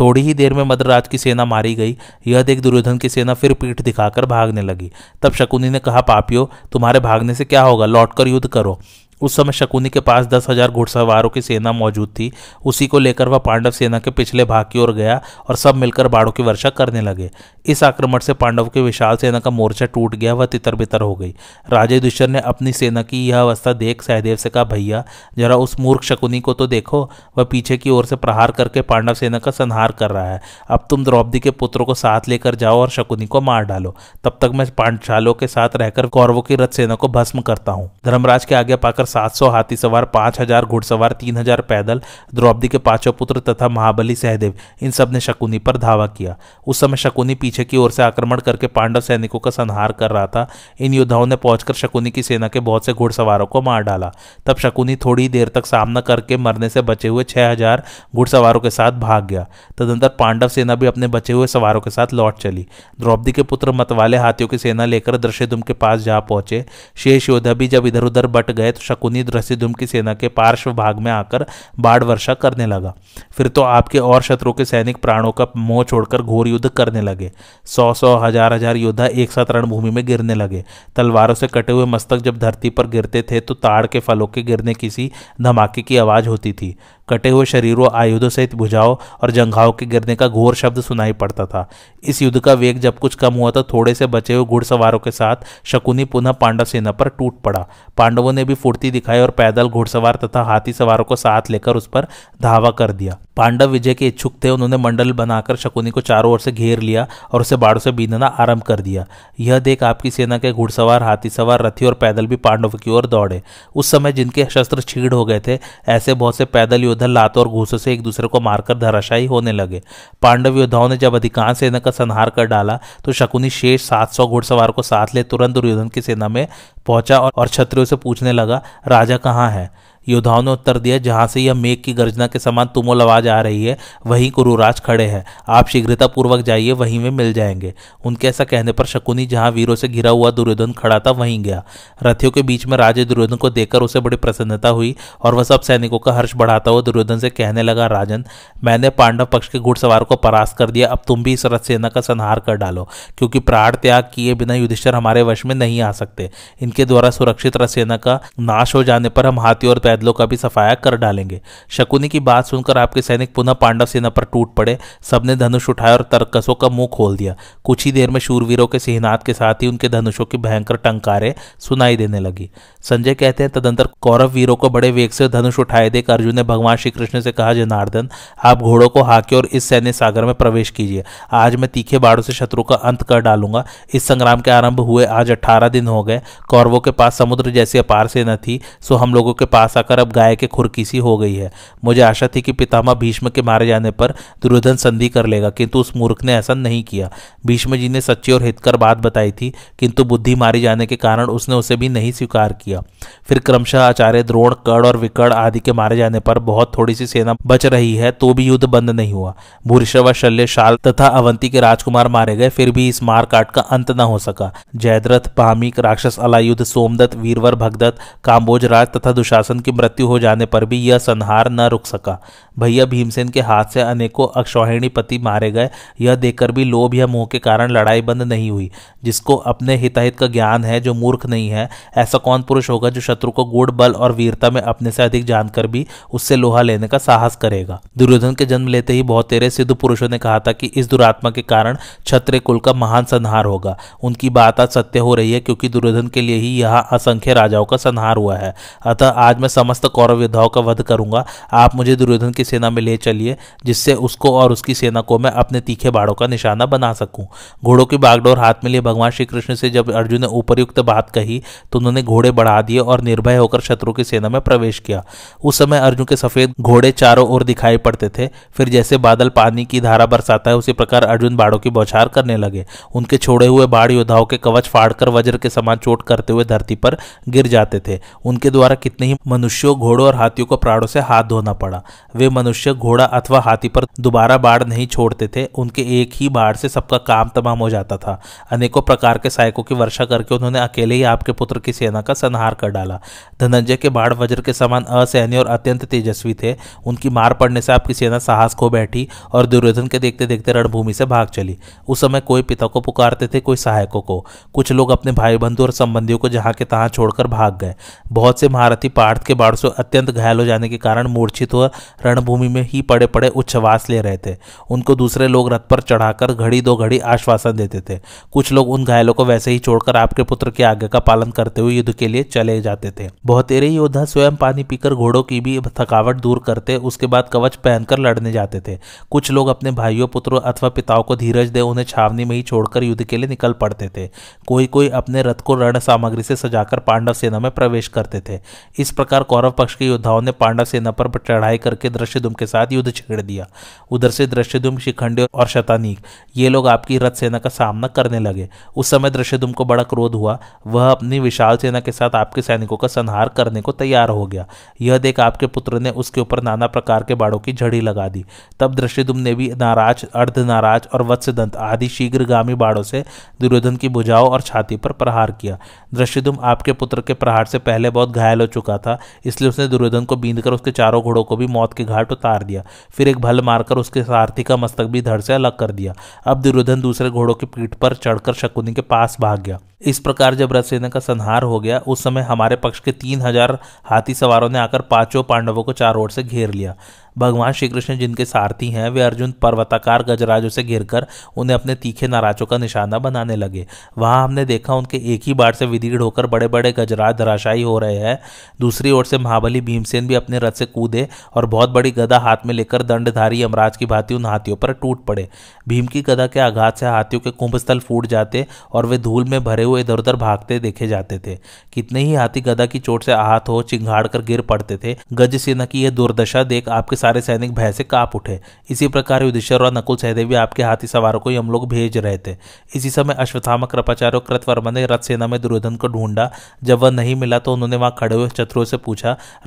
थोड़ी ही देर में मद्रराज की सेना मारी गई। यह देख दुर्योधन की सेना फिर पीठ दिखाकर भागने लगी। तब शकुनी ने कहा, पापियो, तुम्हारे भागने से क्या होगा? लौटकर युद्ध करो। उस समय शकुनी के पास दस हज़ार घुड़सवारों की सेना मौजूद थी। उसी को लेकर वह पांडव सेना के पिछले भाग की ओर गया और सब मिलकर बाड़ों की वर्षा करने लगे। इस आक्रमण से पांडव की विशाल सेना का मोर्चा टूट गया, वह तितर बितर हो गई। राजे युधिष्ठर ने अपनी सेना की यह अवस्था देख सहदेव से कहा, भैया, जरा उस मूर्ख शकुनी को तो देखो, वह पीछे की ओर से प्रहार करके पांडव सेना का संहार कर रहा है। अब तुम द्रौपदी के पुत्रों को साथ लेकर जाओ और शकुनी को मार डालो। तब तक मैं पांचालों के साथ रहकर कौरवों की रथ सेना को भस्म करता हूँ। धर्मराज के आगे पाकर सात सौ हाथी सवार, पाँच हज़ार घुड़सवार, तीन हज़ार पैदल, द्रौपदी के पाँचों पुत्र तथा महाबली सहदेव, इन सबने शकुनी पर धावा किया। उस समय शकुनी पीछे की ओर से आक्रमण करके पांडव सैनिकों का संहार कर रहा था। इन योद्धाओं ने पहुंचकर शकुनी की सेना के बहुत से घुड़सवारों को मार डाला। तब शकुनी थोड़ी देर तक सामना करके मरने से बचे हुए छह हज़ार घुड़सवारों के साथ भाग गया। तदंतर पांडव सेना भी अपने बचे हुए सवारों के साथ लौट चली। द्रौपदी के पुत्र मतवाले हाथियों की सेना लेकर दृश्यदुम के पास जा पहुँचे। शेष योद्धा भी जब इधर उधर बट गए तो शकुनी दृश्यदुम की सेना के पार्श्व भाग में आकर बाढ़ वर्षा करने लगा। फिर तो आपके और शत्रु के सैनिक प्राणों का मोह छोड़कर घोर युद्ध करने लगे। सौ सौ हज़ार हज़ार योद्धा एक साथ रणभूमि में गिरने लगे। तलवारों से कटे हुए मस्तक जब धरती पर गिरते थे तो ताड़ के फलों के गिरने किसी धमाके की आवाज़ होती थी। कटे हुए शरीरों, आयुधों सहित भुजाओं और जंघाओं के गिरने का घोर शब्द सुनाई पड़ता था। इस युद्ध का वेग जब कुछ कम हुआ तो थोड़े से बचे हुए घुड़सवारों के साथ शकुनी पुनः पांडव सेना पर टूट पड़ा। पांडवों ने भी फुर्ती दिखाई और पैदल घुड़सवार तथा हाथी सवारों को साथ लेकर उस पर धावा कर दिया। पांडव विजय के इच्छुक थे, उन्होंने मंडल बनाकर शकुनी को चारों ओर से घेर लिया और उसे बाड़ों से बीनना आरंभ कर दिया। यह देख आपकी सेना के घुड़सवार हाथी सवार रथी और पैदल भी पांडव की ओर दौड़े। उस समय जिनके शस्त्र छीड़ हो गए थे, ऐसे बहुत से पैदल योद्धा लातों और घूसों से एक दूसरे को मारकर धराशायी होने लगे। पांडव योद्धाओं ने जब अधिकांश सेना का संहार कर डाला तो शकुनी शेष सात सौ घुड़सवार को साथ ले तुरंत दुर्योधन की सेना में पहुँचा और क्षत्रियों से पूछने लगा, राजा कहाँ है? योद्धाओं ने उत्तर दिया, जहाँ से यह मेघ की गर्जना के समान तुमुल आवाज़ आ रही है, वहीं कुरुराज खड़े हैं। आप शीघ्रता पूर्वक जाइए, वहीं में मिल जाएँगे। उनके ऐसा कहने पर शकुनी जहाँ वीरों से घिरा हुआ दुर्योधन खड़ा था, वहीं गया। रथियों के बीच में राजे दुर्योधन को देखकर उसे बड़ी प्रसन्नता हुई और वह सब सैनिकों का हर्ष बढ़ाता हुआ दुर्योधन से कहने लगा, राजन, मैंने पांडव पक्ष के घुड़सवार को परास्त कर दिया, अब तुम भी इस रथ सेना का संहार कर डालो, क्योंकि प्राण त्याग किए बिना युधिष्ठर हमारे वश में नहीं आ सकते। इनके द्वारा सुरक्षित रथ सेना का नाश हो जाने पर हम हाथी और का भी सफाया कर डालेंगे। शकुनी की बात सुनकर आपके सैनिक पुनः पांडव सेना पर टूट पड़े। सबने धनुष उठाया और तरकसों का मुँह खोल दिया। कुछ ही देर में शूरवीरों के सिहनाथ के साथ ही उनके धनुषों की भयंकर टंकारें सुनाई देने लगी। संजय कहते हैं, तदंतर कौरव वीरों को बड़े वेग से धनुष उठाए देख अर्जुन ने भगवान श्री कृष्ण से कहा, जनार्दन, आप घोड़ों को हाके और इस सैन्य सागर में प्रवेश कीजिए। आज मैं तीखे बाड़ों से शत्रु का अंत कर डालूँगा। इस संग्राम के आरंभ हुए आज अट्ठारह दिन हो गए। कौरवों के पास समुद्र जैसी अपार सेना थी, सो हम लोगों के पास आकर अब गाय के खुरकी सी हो गई है। मुझे आशा थी कि पितामह भीष्म के मारे जाने पर दुर्योधन संधि कर लेगा, किंतु उस मूर्ख ने ऐसा नहीं किया। भीष्म जी ने सच्ची और हितकर बात बताई थी, किंतु बुद्धि मारी जाने के कारण उसने उसे भी नहीं स्वीकार किया। फिर क्रमशः आचार्य द्रोण कड़ और विकड़ आदि के मारे जाने पर बहुत थोड़ी सी सेना बच रही है तो भी युद्ध बंद नहीं हुआ। भूरिश्रवा, शल्य, शाल तथा अवंती के राजकुमार मारे गए, फिर भी इस मार काट का अंत न हो सका। जयद्रथ, पामिक, राक्षस अलायुद्ध सोमदत्त, वीरवर, भगदत्त, काम्बोज राज तथा दुशासन की मृत्यु हो जाने पर भी यह संहार न रुक सका। भैया भीमसेन के हाथ से अनेकों अक्षौहिणी पति मारे गए। यह देखकर भी लोभ या मोह के कारण लड़ाई बंद नहीं हुई। जिसको अपने हिताहित का ज्ञान है, जो मूर्ख नहीं है, ऐसा कौन पुरुष होगा जो शत्रु को गुड़ बल और वीरता में अपने से अधिक जानकर भी उससे लोहा लेने का साहस करेगा? दुर्योधन के जन्म लेते ही बहुत तेरे सिद्ध पुरुषों ने कहा था कि इस दुरात्मा के कारण क्षत्रिय कुल का महान संहार होगा। उनकी बात आज सत्य हो रही है, क्योंकि दुर्योधन के लिए ही यहाँ असंख्य राजाओं का संहार हुआ है। अतः आज मैं समस्त कौरव योद्धाओं का वध करूँगा। आप मुझे दुर्योधन की सेना में ले चलिए, जिससे उसको और उसकी सेना को मैं अपने तीखे बाड़ों का निशाना बना सकूँ। घोड़ों की बागडोर हाथ में लिए भगवान श्री कृष्ण से जब अर्जुन ने उपरयुक्त बात कही तो उन्होंने घोड़े बढ़ा दिए और निर्भय होकर शत्रु की सेना में प्रवेश किया। उस समय अर्जुन के सफ़ेद घोड़े चारों ओर दिखाई पड़ते थे। फिर जैसे बादल पानी की धारा बरसाता है, उसी प्रकार अर्जुन बाड़ों की बौछार करने लगे। उनके छोड़े हुए बाढ़ योद्धाओं के कवच फाड़कर वज्र के समान चोट करते हुए धरती पर गिर जाते थे। उनके द्वारा कितने ही मनुष्यों घोड़ों और हाथियों को प्राणों से हाथ धोना पड़ा। वे मनुष्य, घोड़ा अथवा हाथी पर दोबारा बाढ़ नहीं छोड़ते थे, उनके एक ही बाढ़ से सबका काम तमाम हो जाता था। अनेकों प्रकार के सहायकों की वर्षा करके उन्होंने अकेले ही आपके पुत्र की सेना का संहार कर डाला। धनंजय के बाढ़ वज्र के समान असहनीय और अत्यंत तेजस्वी थे। उनकी मार पड़ने से आपकी सेना साहस खो बैठी और दुर्योधन के देखते देखते रणभूमि से भाग चली। उस समय कोई पिता को पुकारते थे, कोई सहायकों को। कुछ लोग अपने भाई बंधु और संबंधियों को जहाँ के तहां छोड़कर भाग गए। बहुत से महारथी पार्थ के बाढ़ से अत्यंत घायल हो जाने के कारण मूर्छित हुआ, रणभूमि में ही पड़े पड़े उच्छ्वास ले रहे थे। उनको दूसरे लोग रथ पर चढ़ाकर घड़ी दो घड़ी आश्वासन देते थे। कुछ लोग उन घायलों को वैसे ही छोड़कर आपके पुत्र के आगे का पालन करते हुए युद्ध के लिए चले जाते थे। बहुतेरे योद्धा स्वयं पानी पीकर घोड़ों की भी थकावट दूर करते, उसके बाद कवच पहनकर लड़ने जाते थे। कुछ लोग अपने भाइयों, पुत्रों अथवा पिताओं को धीरज दे उन्हें छावनी में ही छोड़कर युद्ध के लिए निकल पड़ते थे। कोई कोई अपने रथ को रण सामग्री से सजाकर पांडव सेना में प्रवेश करते थे। इस प्रकार कौरव पक्ष के योद्धाओं ने पांडव सेना पर चढ़ाई करके दृश्यदुम के साथ युद्ध छेड़ दिया। उधर से दृश्यदुम शिखंड और शतानीक, ये लोग आपकी रथ सेना का सामना करने लगे। उस समय दृश्यदुम को बड़ा क्रोध हुआ। वह अपनी विशाल सेना के साथ आपके सैनिकों का संहार करने को तैयार हो गया। यह देख आपके पुत्र ने उसके ऊपर नाना प्रकार के बाड़ों की झड़ी लगा दी। तब दृश्यदुम ने भी नाराज़ अर्ध नाराज़ और वत्सदंत आदि शीघ्रगामी बाड़ों से दुर्योधन की भुजाओं और छाती पर प्रहार किया। दृश्यदुम आपके पुत्र के प्रहार से पहले बहुत घायल हो चुका था। इसलिए उसने दुर्योधन को बींद कर उसके चारों घोड़ों को भी मौत के घाट उतार दिया। फिर एक भल मारकर उसके सारथी का मस्तक भी धड़ से अलग कर दिया। अब दुर्योधन दूसरे घोड़ों की पीठ पर चढ़कर शकुनी के पास भाग गया। इस प्रकार जब रथसेना का संहार हो गया, उस समय हमारे पक्ष के तीन हज़ार हाथी सवारों ने आकर पाँचों पांडवों को चारों ओर से घेर लिया। भगवान श्री कृष्ण जिनके सारथी हैं, वे अर्जुन पर्वताकार गजराजों से घिरकर उन्हें अपने तीखे नाराजों का निशाना बनाने लगे। वहाँ हमने देखा उनके एक ही बाढ़ से विदीर्ण होकर बड़े बड़े गजराज धराशायी हो रहे हैं। दूसरी ओर से महाबली भीमसेन भी अपने रथ से कूदे और बहुत बड़ी गदा हाथ में लेकर दंडधारी यमराज की भांति उन हाथियों पर टूट पड़े। भीम की गदा के आघात से हाथियों के कुंभस्थल फूट जाते और वे धूल में भरे हुए इधर उधर भागते देखे जाते थे। कितने ही हाथी गदा की चोट से आहत हो चिंगाड़ कर गिर पड़ते थे। गज सेना की यह दुर्दशा देख आपके सारे सैनिक भय से काप उठे। इसी प्रकार युधिष्ठर और नकुल सहदेव भी आपके हाथी सवारों को हम लोग भेज रहे थे। इसी समय अश्वत्थामा, कृपाचार्य कृतवर्मा ने रथ सेना में दुर्योधन को ढूंढा। जब वह नहीं मिला तो उन्होंने वहाँ खड़े हुए शत्रुओं से पूछा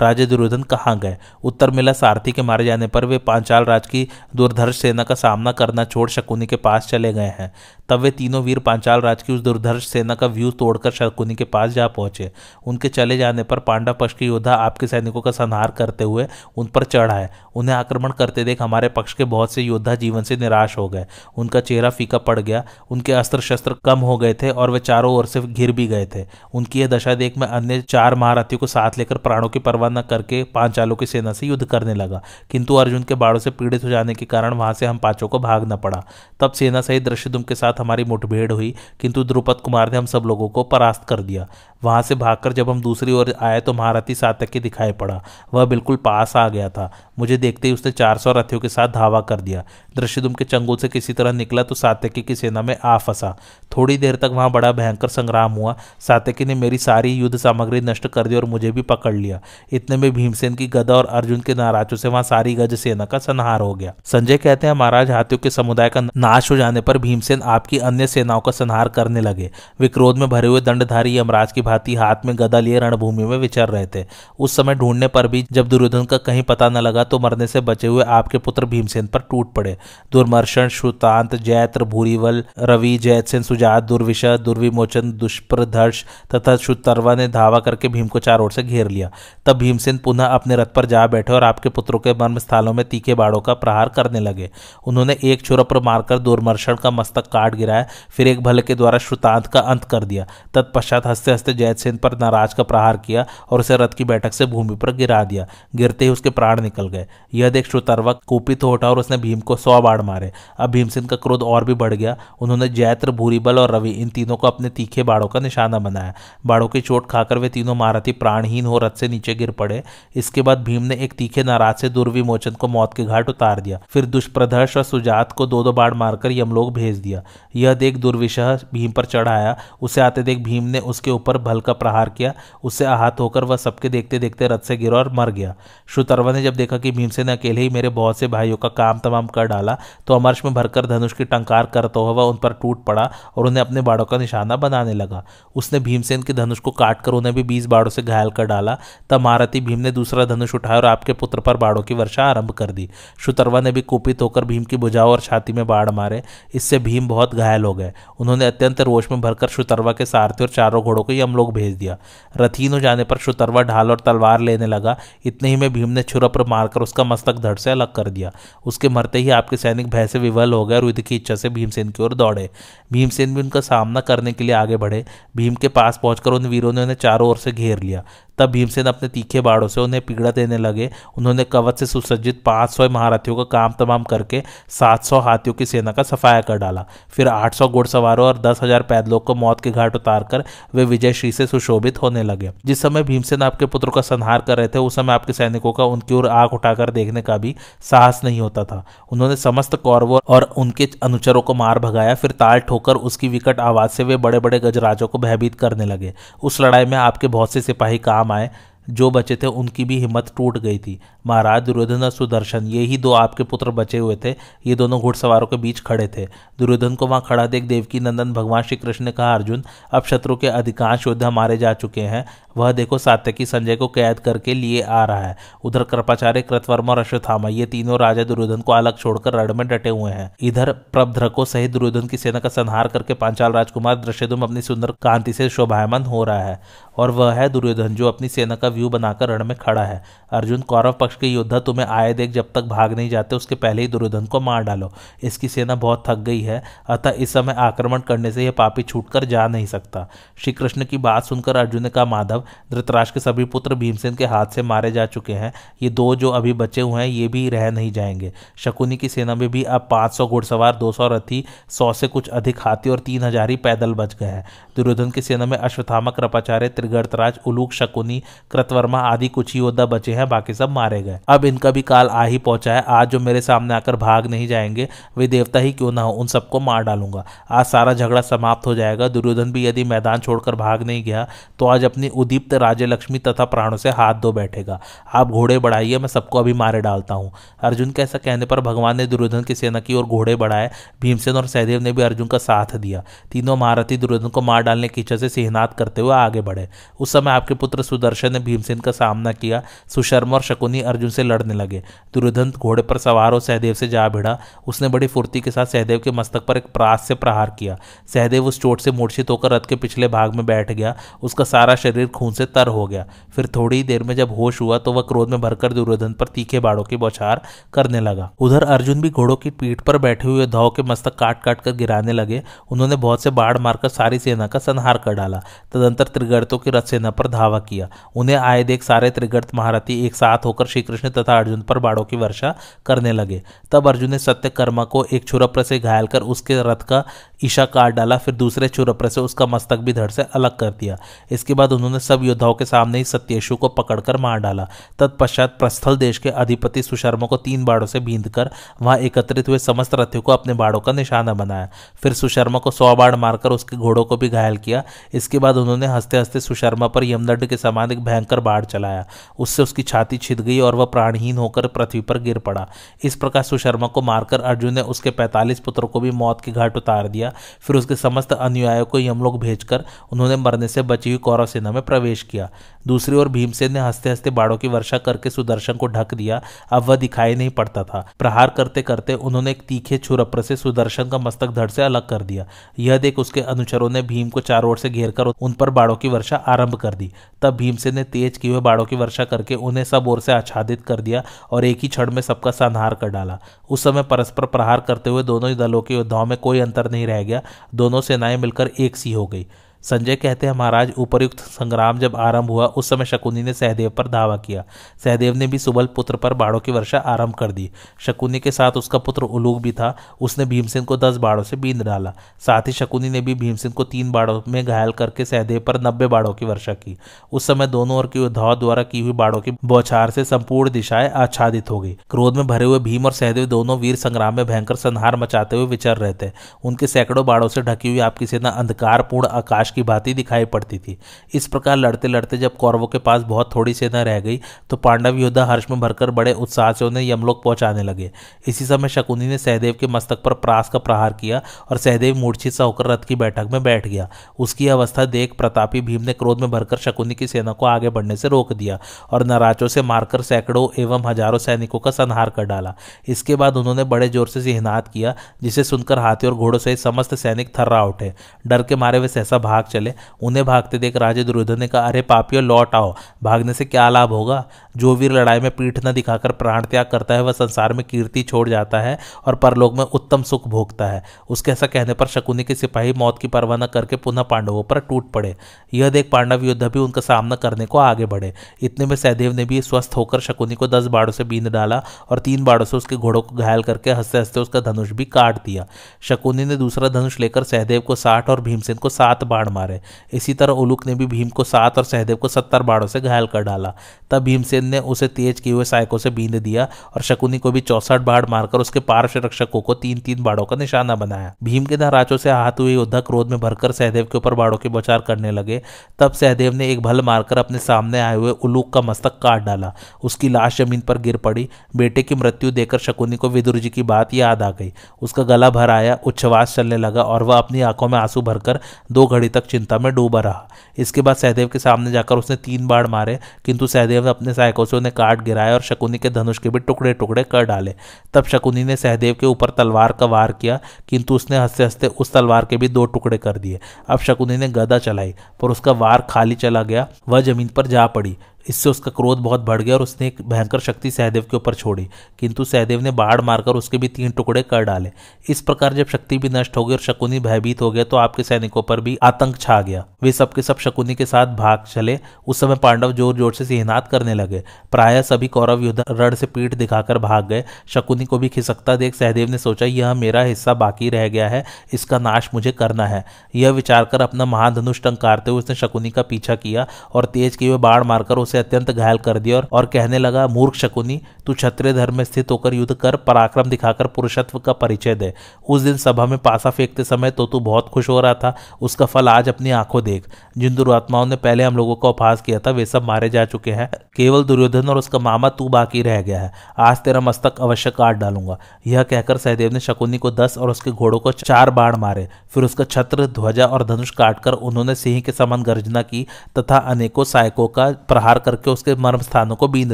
राजे दुर्योधन कहाँ गए? उत्तर मिला, सारथी के मारे जाने पर वे पांचाल राज की दुर्धर्ष सेना का सामना करना छोड़ शकुनी के पास चले गए हैं। तब वे तीनों वीर पांचाल राज की उस दुर्धर्ष सेना का व्यू तोड़कर शकुनी के पास जा पहुँचे। उनके चले जाने पर पांडव पक्ष के योद्धा आपके सैनिकों का संहार करते हुए उन पर चढ़ाए उन्हें आक्रमण करते देख हमारे पक्ष के बहुत से योद्धा जीवन से निराश हो गए। उनका चेहरा फीका पड़ गया, उनके अस्त्र शस्त्र कम हो गए थे और वे चारों ओर से घिर भी गए थे। उनकी यह दशा देख मैं अन्य चार महारथियों को साथ लेकर प्राणों की परवाह न करके पांचालों की सेना से युद्ध करने लगा। किंतु अर्जुन के बाणों से पीड़ित हो जाने के कारण वहाँ से हम पाँचों को भागना पड़ा। तब सेना सहित दृश्यदुम के साथ हमारी मुठभेड़ हुई, किंतु द्रुपद कुमार ने हम सब लोगों को परास्त कर दिया। वहाँ से भागकर जब हम दूसरी ओर आए तो महारथी सातक के दिखाई पड़ा। वह बिल्कुल पास आ गया था। मुझे देखते ही उसने चार सौ रथियों के साथ धावा कर दिया। दृश्यदुम के चंगुल से किसी तरह निकला तो सातकी की सेना में आ फंसा। थोड़ी देर तक वहाँ बड़ा भयंकर संग्राम हुआ। सातकी ने मेरी सारी युद्ध सामग्री नष्ट कर दी और मुझे भी पकड़ लिया। इतने में भीमसेन की गदा और अर्जुन के नाराजों से वहाँ सारी गज सेना का संहार हो गया। संजय कहते हैं, महाराज, हाथियों के समुदाय का नाश हो जाने पर भीमसेन आपकी अन्य सेनाओं का संहार करने लगे। वे क्रोध में भरे हुए दंडधारी यमराज की भांति हाथ में गदा लिए रणभूमि में विचर रहे थे। उस समय ढूँढने पर भी जब दुर्योधन का कहीं पता न लगा तो मरने से बचे हुए आपके पुत्र भीमसेन पर टूट पड़े। दुर्मर्शन श्रुतांत जैत्र, भूरीवल, रवि जैतसेन सुजात दुर्विश दुर्विमोचन, दुष्प्रधर्ष तथा शुतरवा ने धावा करके भीम को चार ओर से घेर लिया। तब भीमसेन पुनः अपने रथ पर जा बैठे और आपके पुत्रों के मर्म स्थानों में तीखे बाड़ों का प्रहार करने लगे। उन्होंने एक छुरा पर मारकर दुर्मर्शन का मस्तक काट गिराया, फिर एक भल के द्वारा श्रुतांत का अंत कर दिया। तत्पश्चात हँसते हँसते जैतसेन पर नाराज़ का प्रहार किया और उसे रथ की बैठक से भूमि पर गिरा दिया। गिरते ही उसके प्राण निकल गए। यह देख श्रुतर्वक कुपित हो उठा और उसने भीम को सौ बाढ़ मारे। अब भीमसेन का क्रोध और भी बढ़ गया। उन्होंने जैत्र भूरीबल और रवि, इन तीनों को अपने तीखे बाड़ों का निशाना बनाया। बाड़ों की चोट खाकर वे तीनों महारथी प्राणहीन हो रथ से नीचे गिर पड़े। इसके बाद भीम ने एक तीखे नाराज़ से दुर्विमोचन को मौत के घाट उतार दिया। फिर दुष्प्रदर्श और सुजात को दो दो बाढ़ मारकर यमलोक भेज दिया। यह देख दुर्विशह भीम पर चढ़ाया। उसे आते देख भीम ने उसके ऊपर भल का प्रहार किया। उससे आहत होकर वह सबके देखते देखते रथ से गिरा और मर गया। श्रुतर्वा ने जब देखा कि भीमसेन अकेले ही मेरे बहुत से भाइयों का काम तमाम कर डाला तो अमर्श में भरकर धनुष की टंकार करता हुआ उन पर टूट पड़ा और उन्हें अपने बाड़ों का निशाना बनाने लगा। उसने भीमसेन के धनुष को काटकर उन्हें भी बीस बाड़ों से घायल कर डाला। तब महारथी भीम ने दूसरा धनुष उठाया और आपके पुत्र पर बाड़ों की वर्षा आरंभ कर दी। शुतरवा ने भी कुपित होकर भीम की बुझाओ और छाती में बाढ़ मारे। इससे भीम बहुत घायल हो गए। उन्होंने अत्यंत रोष में भरकर शुतरवा के सारथी और चारों घोड़ों को यमलोक भेज दिया। रथीन हो जाने पर शुतरवा ढाल और तलवार लेने लगा। इतने ही में भीम ने छुरप्र मारकर उसका मस्तक धड़ से अलग कर दिया। उसके मरते ही आपके सैनिक भय से विवल हो गए और युद्ध की इच्छा से भीमसेन की ओर दौड़े। भीमसेन भी उनका सामना करने के लिए आगे बढ़े। भीम के पास पहुंचकर उन वीरों ने उन्हें चारों ओर से घेर लिया। तब भीमसेन अपने तीखे बाड़ों से उन्हें पीड़ा देने लगे। उन्होंने कवच से सुसज्जित पाँच सौ महारथियों का काम तमाम करके सात सौ हाथियों की सेना का सफाया कर डाला। फिर आठ सौ घुड़सवारों और दस हज़ार पैदलों को मौत के घाट उतारकर वे विजय श्री से सुशोभित होने लगे। जिस समय भीमसेन आपके पुत्र का संहार कर रहे थे, उस समय आपके सैनिकों का उनकी ओर आग उठाकर देखने का भी साहस नहीं होता था। उन्होंने समस्त कौरवों और उनके अनुचरों को मार भगाया, फिर ताल ठोकर उसकी विकट आवाज़ से वे बड़े बड़े गजराजों को भयभीत करने लगे। उस लड़ाई में आपके बहुत से सिपाही काम आए। जो बचे थे, उनकी भी हिम्मत टूट गई थी। महाराज दुर्योधन और सुदर्शन, ये ही दो आपके पुत्र बचे हुए थे। ये दोनों घुड़सवारों के बीच खड़े थे। दुर्योधन को वहाँ खड़ा देख देवकी नंदन भगवान श्री कृष्ण ने कहा, अर्जुन, अब शत्रु के अधिकांश योद्धा मारे जा चुके हैं। वह देखो, सात्यकी संजय को कैद करके लिए आ रहा है। उधर कृपाचार्य कृतवर्मा और अश्वत्थामा, ये तीनों राजा दुर्योधन को अलग छोड़कर रण में डटे हुए हैं। इधर प्रभद्रको सहित दुर्योधन की सेना का संहार करके पांचाल राजकुमार दृश्यदुम अपनी सुंदर कांति से शोभायमान हो रहा है। और वह है दुर्योधन, जो अपनी सेना का व्यू बनाकर रण में खड़ा है। अर्जुन, कौरव पक्ष के योद्धा तुम्हें आए देख जब तक भाग नहीं जाते, उसके पहले ही दुर्योधन को मार डालो। इसकी सेना बहुत थक गई है, अतः इस समय आक्रमण करने से यह पापी छूटकर जा नहीं सकता। श्री कृष्ण की बात सुनकर अर्जुन ने कहा माधव धृतराज के सभी पुत्र भीमसेन के हाथ से मारे जा चुके हैं। ये दो जो अभी बचे हुए हैं, ये भी रह नहीं जाएँगे। शकुनी की सेना में भी अब पाँच सौ घुड़सवार, दो सौ रथी, सौ से कुछ अधिक हाथी और तीन हज़ार ही पैदल बच गए हैं। दुर्योधन की सेना में अश्वत्थामा, कृपाचार्य, त्रिगर्तराज, उलूक, शकुनी कृतवर्मा आदि कुछ ही योद्धा बचे हैं, बाकी सब मारे गए। अब इनका भी काल आ ही पहुँचा है। आज जो मेरे सामने आकर भाग नहीं जाएँगे, वे देवता ही क्यों ना हो, उन सबको मार डालूँगा। आज सारा झगड़ा समाप्त हो जाएगा। दुर्योधन भी यदि मैदान छोड़कर भाग नहीं गया तो आज अपनी उदीप्त राज्य लक्ष्मी तथा प्राणों से हाथ धो बैठेगा। आप घोड़े बढ़ाइए, मैं सबको अभी मारे डालता हूँ। अर्जुन के ऐसा कहने पर भगवान ने दुर्योधन की सेना की ओर घोड़े बढ़ाए। भीमसेन और सहदेव ने भी अर्जुन का साथ दिया। तीनों महारथी दुर्योधन को मार डालने की इच्छा से सिहनात करते हुए आगे बढ़े। उस समय आपके पुत्र सुदर्शन ने भीमसेन का सामना किया। सुशर्मा और शकुनी अर्जुन से लड़ने लगे। दुर्योधन घोड़े पर सवार हो सहदेव से जा भिड़ा। उसने बड़ी फुर्ती के साथ सहदेव के मस्तक पर एक प्रास से प्रहार किया। सहदेव उस चोट से मूर्छित होकर रथ के पिछले भाग में बैठ गया। उसका सारा शरीर खून से तर हो गया। फिर थोड़ी देर में जब होश हुआ तो वह क्रोध में भरकर दुर्योधन पर तीखे बाड़ों की बौछार करने लगा। उधर अर्जुन भी घोड़ों की पीठ पर बैठे हुए धौ के मस्तक काट काट कर गिराने लगे। उन्होंने बहुत से बाढ़ मारकर सारी सेना का संहार कर डाला। तदंतर त्रिगर्तों की रथ सेना पर धावा किया। उन्हें आए देख सारे त्रिगर्त महारथी एक साथ होकर श्री कृष्ण तथा अर्जुन पर बाड़ों की वर्षा करने लगे। तब अर्जुन ने सत्यकर्मा को एक छुरप्र से घायल कर उसके रथ का ईशा काट डाला, फिर दूसरे छुरप्र से उसका मस्तक भी धड़ से अलग कर दिया। इसके बाद उन्होंने सब योद्धाओं के सामने ही सत्यशु को पकड़कर मार डाला। तत्पश्चात प्रस्थल देश के अधिपति सुशर्मा को तीन बाड़ों से बींद कर वहाँ एकत्रित हुए समस्त रथियों को अपने बाड़ों का निशाना बनाया। फिर सुशर्मा को सौ बाढ़ मारकर उसके घोड़ों को भी घायल किया। इसके बाद उन्होंने हँसते हँसते सुशर्मा पर यमदंड के समान एक भयंकर बाढ़ चलाया। उससे उसकी छाती छिद गई और वह प्राणहीन होकर पृथ्वी पर गिर पड़ा। इस प्रकार सुशर्मा को मारकर अर्जुन ने उसके पैंतालीस पुत्रों को भी मौत के घाट उतार दिया। फिर उसके समस्त अनुयायियों को यमलोक भेजकर उन्होंने मरने से बची हुई कौरव सेना में प्रवेश किया। दूसरी ओर भीमसेन ने हँसते हँसते बाड़ों की वर्षा करके सुदर्शन को ढक दिया। अब वह दिखाई नहीं पड़ता था। प्रहार करते करते उन्होंने एक तीखे छुरप्र से सुदर्शन का मस्तक धड़ से अलग कर दिया। यह देख उसके अनुचरों ने भीम को चारों ओर से घेर उन पर बाड़ों की वर्षा आरंभ कर दी। तब भीमसेन ने तेज किए हुए बाड़ों की वर्षा करके उन्हें सब ओर से आच्छादित कर दिया और एक ही क्षण में सबका संहार कर डाला। उस समय परस्पर प्रहार करते हुए दोनों ही दलों के योद्धाओं में कोई अंतर नहीं रह गया। दोनों सेनाएँ मिलकर एक सी हो गई। संजय कहते हैं, महाराज उपरयुक्त संग्राम जब आरंभ हुआ, उस समय शकुनी ने सहदेव पर धावा किया। सहदेव ने भी सुबल पुत्र पर बाड़ों की वर्षा आरंभ कर दी। शकुनी के साथ उसका पुत्र उलूक भी था। उसने भीमसेन को दस बाड़ों से बींद डाला। साथ ही शकुनी ने भी भीमसेन को तीन बाड़ों में घायल करके सहदेव पर नब्बे बाड़ों की वर्षा की। उस समय दोनों ओर की योद्धाओं द्वारा की हुई बाड़ों की बौछार से संपूर्ण दिशाएँ आच्छादित हो गई। क्रोध में भरे हुए भीम और सहदेव दोनों वीर संग्राम में भयंकर संहार मचाते हुए विचर रहे थे। उनके सैकड़ों बाड़ों से ढकी हुई आपकी सेना अंधकारपूर्ण आकाश की भांति दिखाई पड़ती थी। इस प्रकार लड़ते लड़ते जब कौरवों के पास बहुत थोड़ी सेना रह गई तो पांडव योद्धा हर्ष में भरकर बड़े उत्साह से उन्हें यमलोक पहुँचाने लगे। इसी समय शकुनी ने सहदेव के मस्तक पर प्रास का प्रहार किया और सहदेव मूर्छित सा होकर रथ की बैठक में बैठ गया। उसकी अवस्था देख प्रतापी भीम ने क्रोध में भरकर शकुनी की सेना को आगे बढ़ने से रोक दिया और नाराजों से मारकर सैकड़ों एवं हज़ारों सैनिकों का संहार कर डाला। इसके बाद उन्होंने बड़े ज़ोर से सिहनाद किया, जिसे सुनकर हाथी और घोड़ों सहित समस्त सैनिक थर्रा उठे। डर के मारे वे सहसा भाग चले। उन्हें भागते देख राजे दुर्योधन ने कहा, अरे पापियो, लौट आओ। भागने से क्या लाभ होगा? जो वीर लड़ाई में पीठ न दिखाकर प्राण त्याग करता है, वह संसार में कीर्ति छोड़ जाता है और परलोक में उत्तम सुख भोगता है। उसके ऐसा कहने पर शकुनी के सिपाही मौत की परवाह न करके पुनः पांडवों पर टूट पड़े। यह देख पांडव योद्धा भी उनका सामना करने को आगे बढ़े। इतने में सहदेव ने भी स्वस्थ होकर शकुनी को दस बाड़ों से बींद डाला और तीन बाड़ों से उसके घोड़ों को घायल करके हँसते हँसते उसका धनुष भी काट दिया। शकुनी ने दूसरा धनुष लेकर सहदेव को साठ और भीमसेन को सात बाढ़ मारे। इसी तरह उलुक ने भी भीम को सात और सहदेव को सत्तर बाड़ों से घायल कर डाला। तब भीमसेन ने उसे तेज किए हुए सायकों से बींद दिया और शकुनी को भी चौसठ बाढ़ मारकर उसके पार्श्व रक्षकों को तीन तीन बाड़ों का निशाना बनाया। भीम के नाराजों से हाथ हुए योद्धा क्रोध में भरकर सहदेव के ऊपर बाड़ों की बौछार करने लगे। तब सहदेव ने एक भल मारकर अपने सामने आए हुए उलूक का मस्तक काट डाला। उसकी लाश ज़मीन पर गिर पड़ी। बेटे की मृत्यु देकर शकुनी को विदुर जी की बात याद आ गई। उसका गला भर आया, उच्छ्वास चलने लगा और वह अपनी आँखों में आँसू भरकर दो घड़ी तक चिंता में डूबा रहा। इसके बाद सहदेव के सामने जाकर उसने तीन बाढ़ मारे, किंतु सहदेव ने अपने सहायकों से उन्हें काट गिराया और शकुनी के धनुष के भी टुकड़े टुकड़े कर डाले। तब शकुनी ने सहदेव के ऊपर तलवार का वार किया, किंतु उसने हँसते हँसते उस तलवार के भी दो टुकड़े कर दिए। अब शकुनी ने गदा चलाई, पर उसका वार खाली चला गया, वह ज़मीन पर जा पड़ी। इससे उसका क्रोध बहुत बढ़ गया और उसने एक भयंकर शक्ति सहदेव के ऊपर छोड़ी। किंतु सहदेव ने बाढ़ मारकर उसके भी तीन टुकड़े कर डाले। इस प्रकार जब शक्ति भी नष्ट हो गई और शकुनी भयभीत हो गया तो आपके सैनिकों पर भी आतंक छा गया। वे सबके सब शकुनी के साथ भाग चले। उस समय पांडव ज़ोर ज़ोर से सिहनात करने लगे। प्राय सभी कौरव युद्ध रण से पीठ दिखाकर भाग गए। शकुनी को भी खिसकता देख सहदेव ने सोचा, यह मेरा हिस्सा बाकी रह गया है। इसका नाश मुझे करना है। यह विचार कर अपना महाधनुष टंकारते हुए उसने शकुनी का पीछा किया और तेज किए हुए बाढ़ मारकर उसे अत्यंत घायल कर दिया और, और कहने लगा मूर्ख शकुनी तू क्षत्रिय धर्म में स्थित होकर युद्ध कर पराक्रम दिखाकर पुरुषत्व का परिचय दे। उस दिन सभा में पासा फेंकते समय तो तू बहुत खुश हो रहा था उसका फल आज अपनी आँखों देख। जिन दुरात्माओं ने पहले हम लोगों का उपहास किया था वे सब मारे जा चुके हैं। केवल दुर्योधन और उसका मामा तू बाकी रह गया है। आज तेरा मस्तक अवश्य काट डालूँगा। यह कहकर सहदेव ने शकुनी को दस और उसके घोड़ों को चार बाण मारे। फिर उसका छत्र ध्वजा और धनुष काटकर उन्होंने सिंह के समान गर्जना की तथा अनेकों सहायकों का प्रहार करके उसके मर्म स्थानों को बींद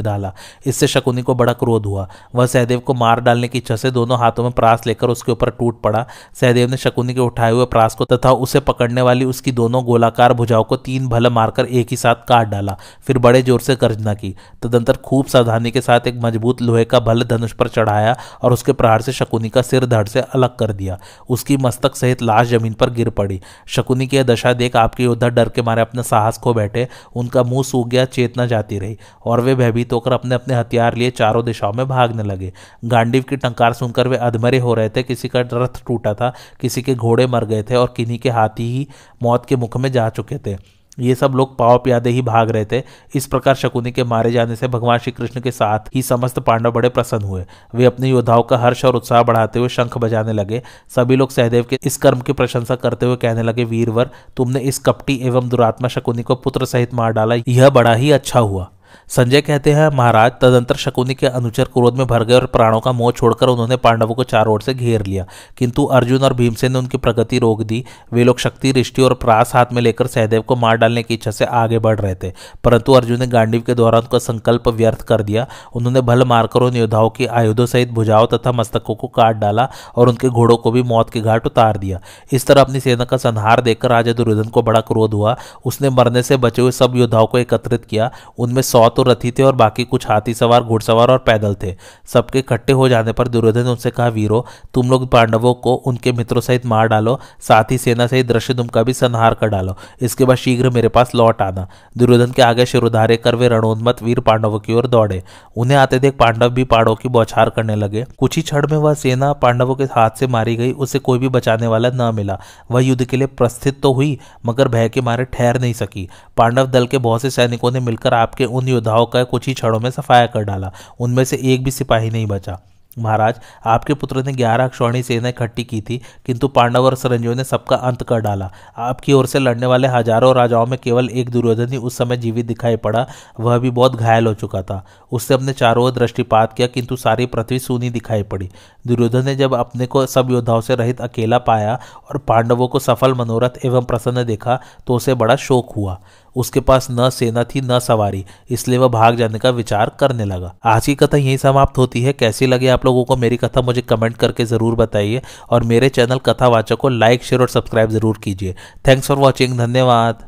डाला। इससे शकुनी को बड़ा क्रोध हुआ। वह सहदेव को मार डालने की इच्छा से दोनों हाथों में प्रास लेकर उसके ऊपर टूट पड़ा। सहदेव ने शकुनी के उठाए हुए प्रास को तथा उसे पकड़ने वाली उसकी दोनों गोलाकार भुजाओं को तीन भल मारकर एक ही साथ काट डाला, फिर बड़े ज़ोर से गर्जना की। तदंतर खूब सावधानी के साथ एक मज़बूत लोहे का भल धनुष पर चढ़ाया और उसके प्रहार से शकुनी का सिर धड़ से अलग कर दिया। उसकी मस्तक सहित लाश ज़मीन पर गिर पड़ी। शकुनी की दशा देख आपके योद्धा डर के मारे अपना साहस खो बैठे। उनका मुँह सूख गया, चेतना जाती रही और वे भयभीत होकर अपने अपने हथियार लिए चारों दिशाओं में भागने लगे। गांडीव की टंकार सुनकर वे अधमरे हो रहे थे। किसी का रथ टूटा था, किसी के घोड़े मर गए थे और किन्हीं के हाथी ही मौत के मुख में जा चुके थे। ये सब लोग पाव प्यादे ही भाग रहे थे। इस प्रकार शकुनी के मारे जाने से भगवान श्री कृष्ण के साथ ही समस्त पांडव बड़े प्रसन्न हुए। वे अपने योद्धाओं का हर्ष और उत्साह बढ़ाते हुए शंख बजाने लगे। सभी लोग सहदेव के इस कर्म की प्रशंसा करते हुए कहने लगे, वीरवर, तुमने इस कपटी एवं दुरात्मा शकुनी को पुत्र सहित मार डाला। यह बड़ा ही अच्छा हुआ। संजय कहते हैं, महाराज, तदंतर शकुनी के अनुचर क्रोध में भर गए और प्राणों का मोह छोड़कर उन्होंने पांडवों को चारों ओर से घेर लिया। किंतु अर्जुन और भीमसेन ने उनकी प्रगति रोक दी। वे लोग शक्ति, रिष्टि और प्रास हाथ में लेकर सहदेव को मार डालने की इच्छा से आगे बढ़ रहे थे। परंतु अर्जुन ने गांडीव के द्वारा उनका संकल्प व्यर्थ कर दिया। उन्होंने भल मारकर उन योद्धाओं की आयुधों सहित भुजाओं तथा मस्तकों को काट डाला और उनके घोड़ों को भी मौत के घाट उतार दिया। इस तरह अपनी सेना का संहार देखकर राजा दुर्योधन को बड़ा क्रोध हुआ। उसने मरने से बचे हुए सब योद्धाओं को एकत्रित किया। उनमें सौ तो रथी थे और बाकी कुछ हाथी सवार घुड़सवार और पैदल थे। सबके इकट्ठे हो जाने पर दुर्योधन ने उनसे कहा, वीरो, तुम लोग पांडवों को उनके मित्रों सहित मार डालो, साथ ही सेना सहित दृश्य का भी संहार कर डालो। इसके बाद शीघ्र मेरे पास लौट आना दुर्योधन के आगे शिरोधारे कर वे रणोन्मत वीर पांडवों की ओर दौड़े। उन्हें आते देख पांडव भी पहाड़ों की बौछार करने लगे। कुछ ही क्षण में वह सेना पांडवों के हाथ से मारी गई। उसे कोई भी बचाने वाला न मिला। वह युद्ध के लिए प्रस्थित तो हुई, मगर भय के मारे ठहर नहीं सकी। पांडव दल के बहुत से सैनिकों ने मिलकर आपके उन योद्धाओं का कुछ ही क्षणों में सफाया कर डाला। उनमें से एक भी सिपाही नहीं बचा। महाराज, आपके पुत्र ने ग्यारह अक्षौणी सेना इकट्ठी की थी, किंतु पांडव और सरंजीव ने सबका अंत कर डाला। आपकी ओर से लड़ने वाले हज़ारों राजाओं में केवल एक दुर्योधन ही उस समय जीवित दिखाई पड़ा, वह भी बहुत घायल हो चुका था। उससे अपने चारों ओर दृष्टिपात किया, किंतु सारी पृथ्वी सूनी दिखाई पड़ी। दुर्योधन ने जब अपने को सब योद्धाओं से रहित अकेला पाया और पांडवों को सफल, मनोरथ एवं प्रसन्न देखा तो उसे बड़ा शोक हुआ। उसके पास न सेना थी, न सवारी, इसलिए वह भाग जाने का विचार करने लगा। आज की कथा यही समाप्त होती है। कैसी लगी आप लोगों को मेरी कथा, मुझे कमेंट करके ज़रूर बताइए और मेरे चैनल कथावाचक को लाइक, शेयर और सब्सक्राइब ज़रूर कीजिए। थैंक्स फॉर वॉचिंग, धन्यवाद।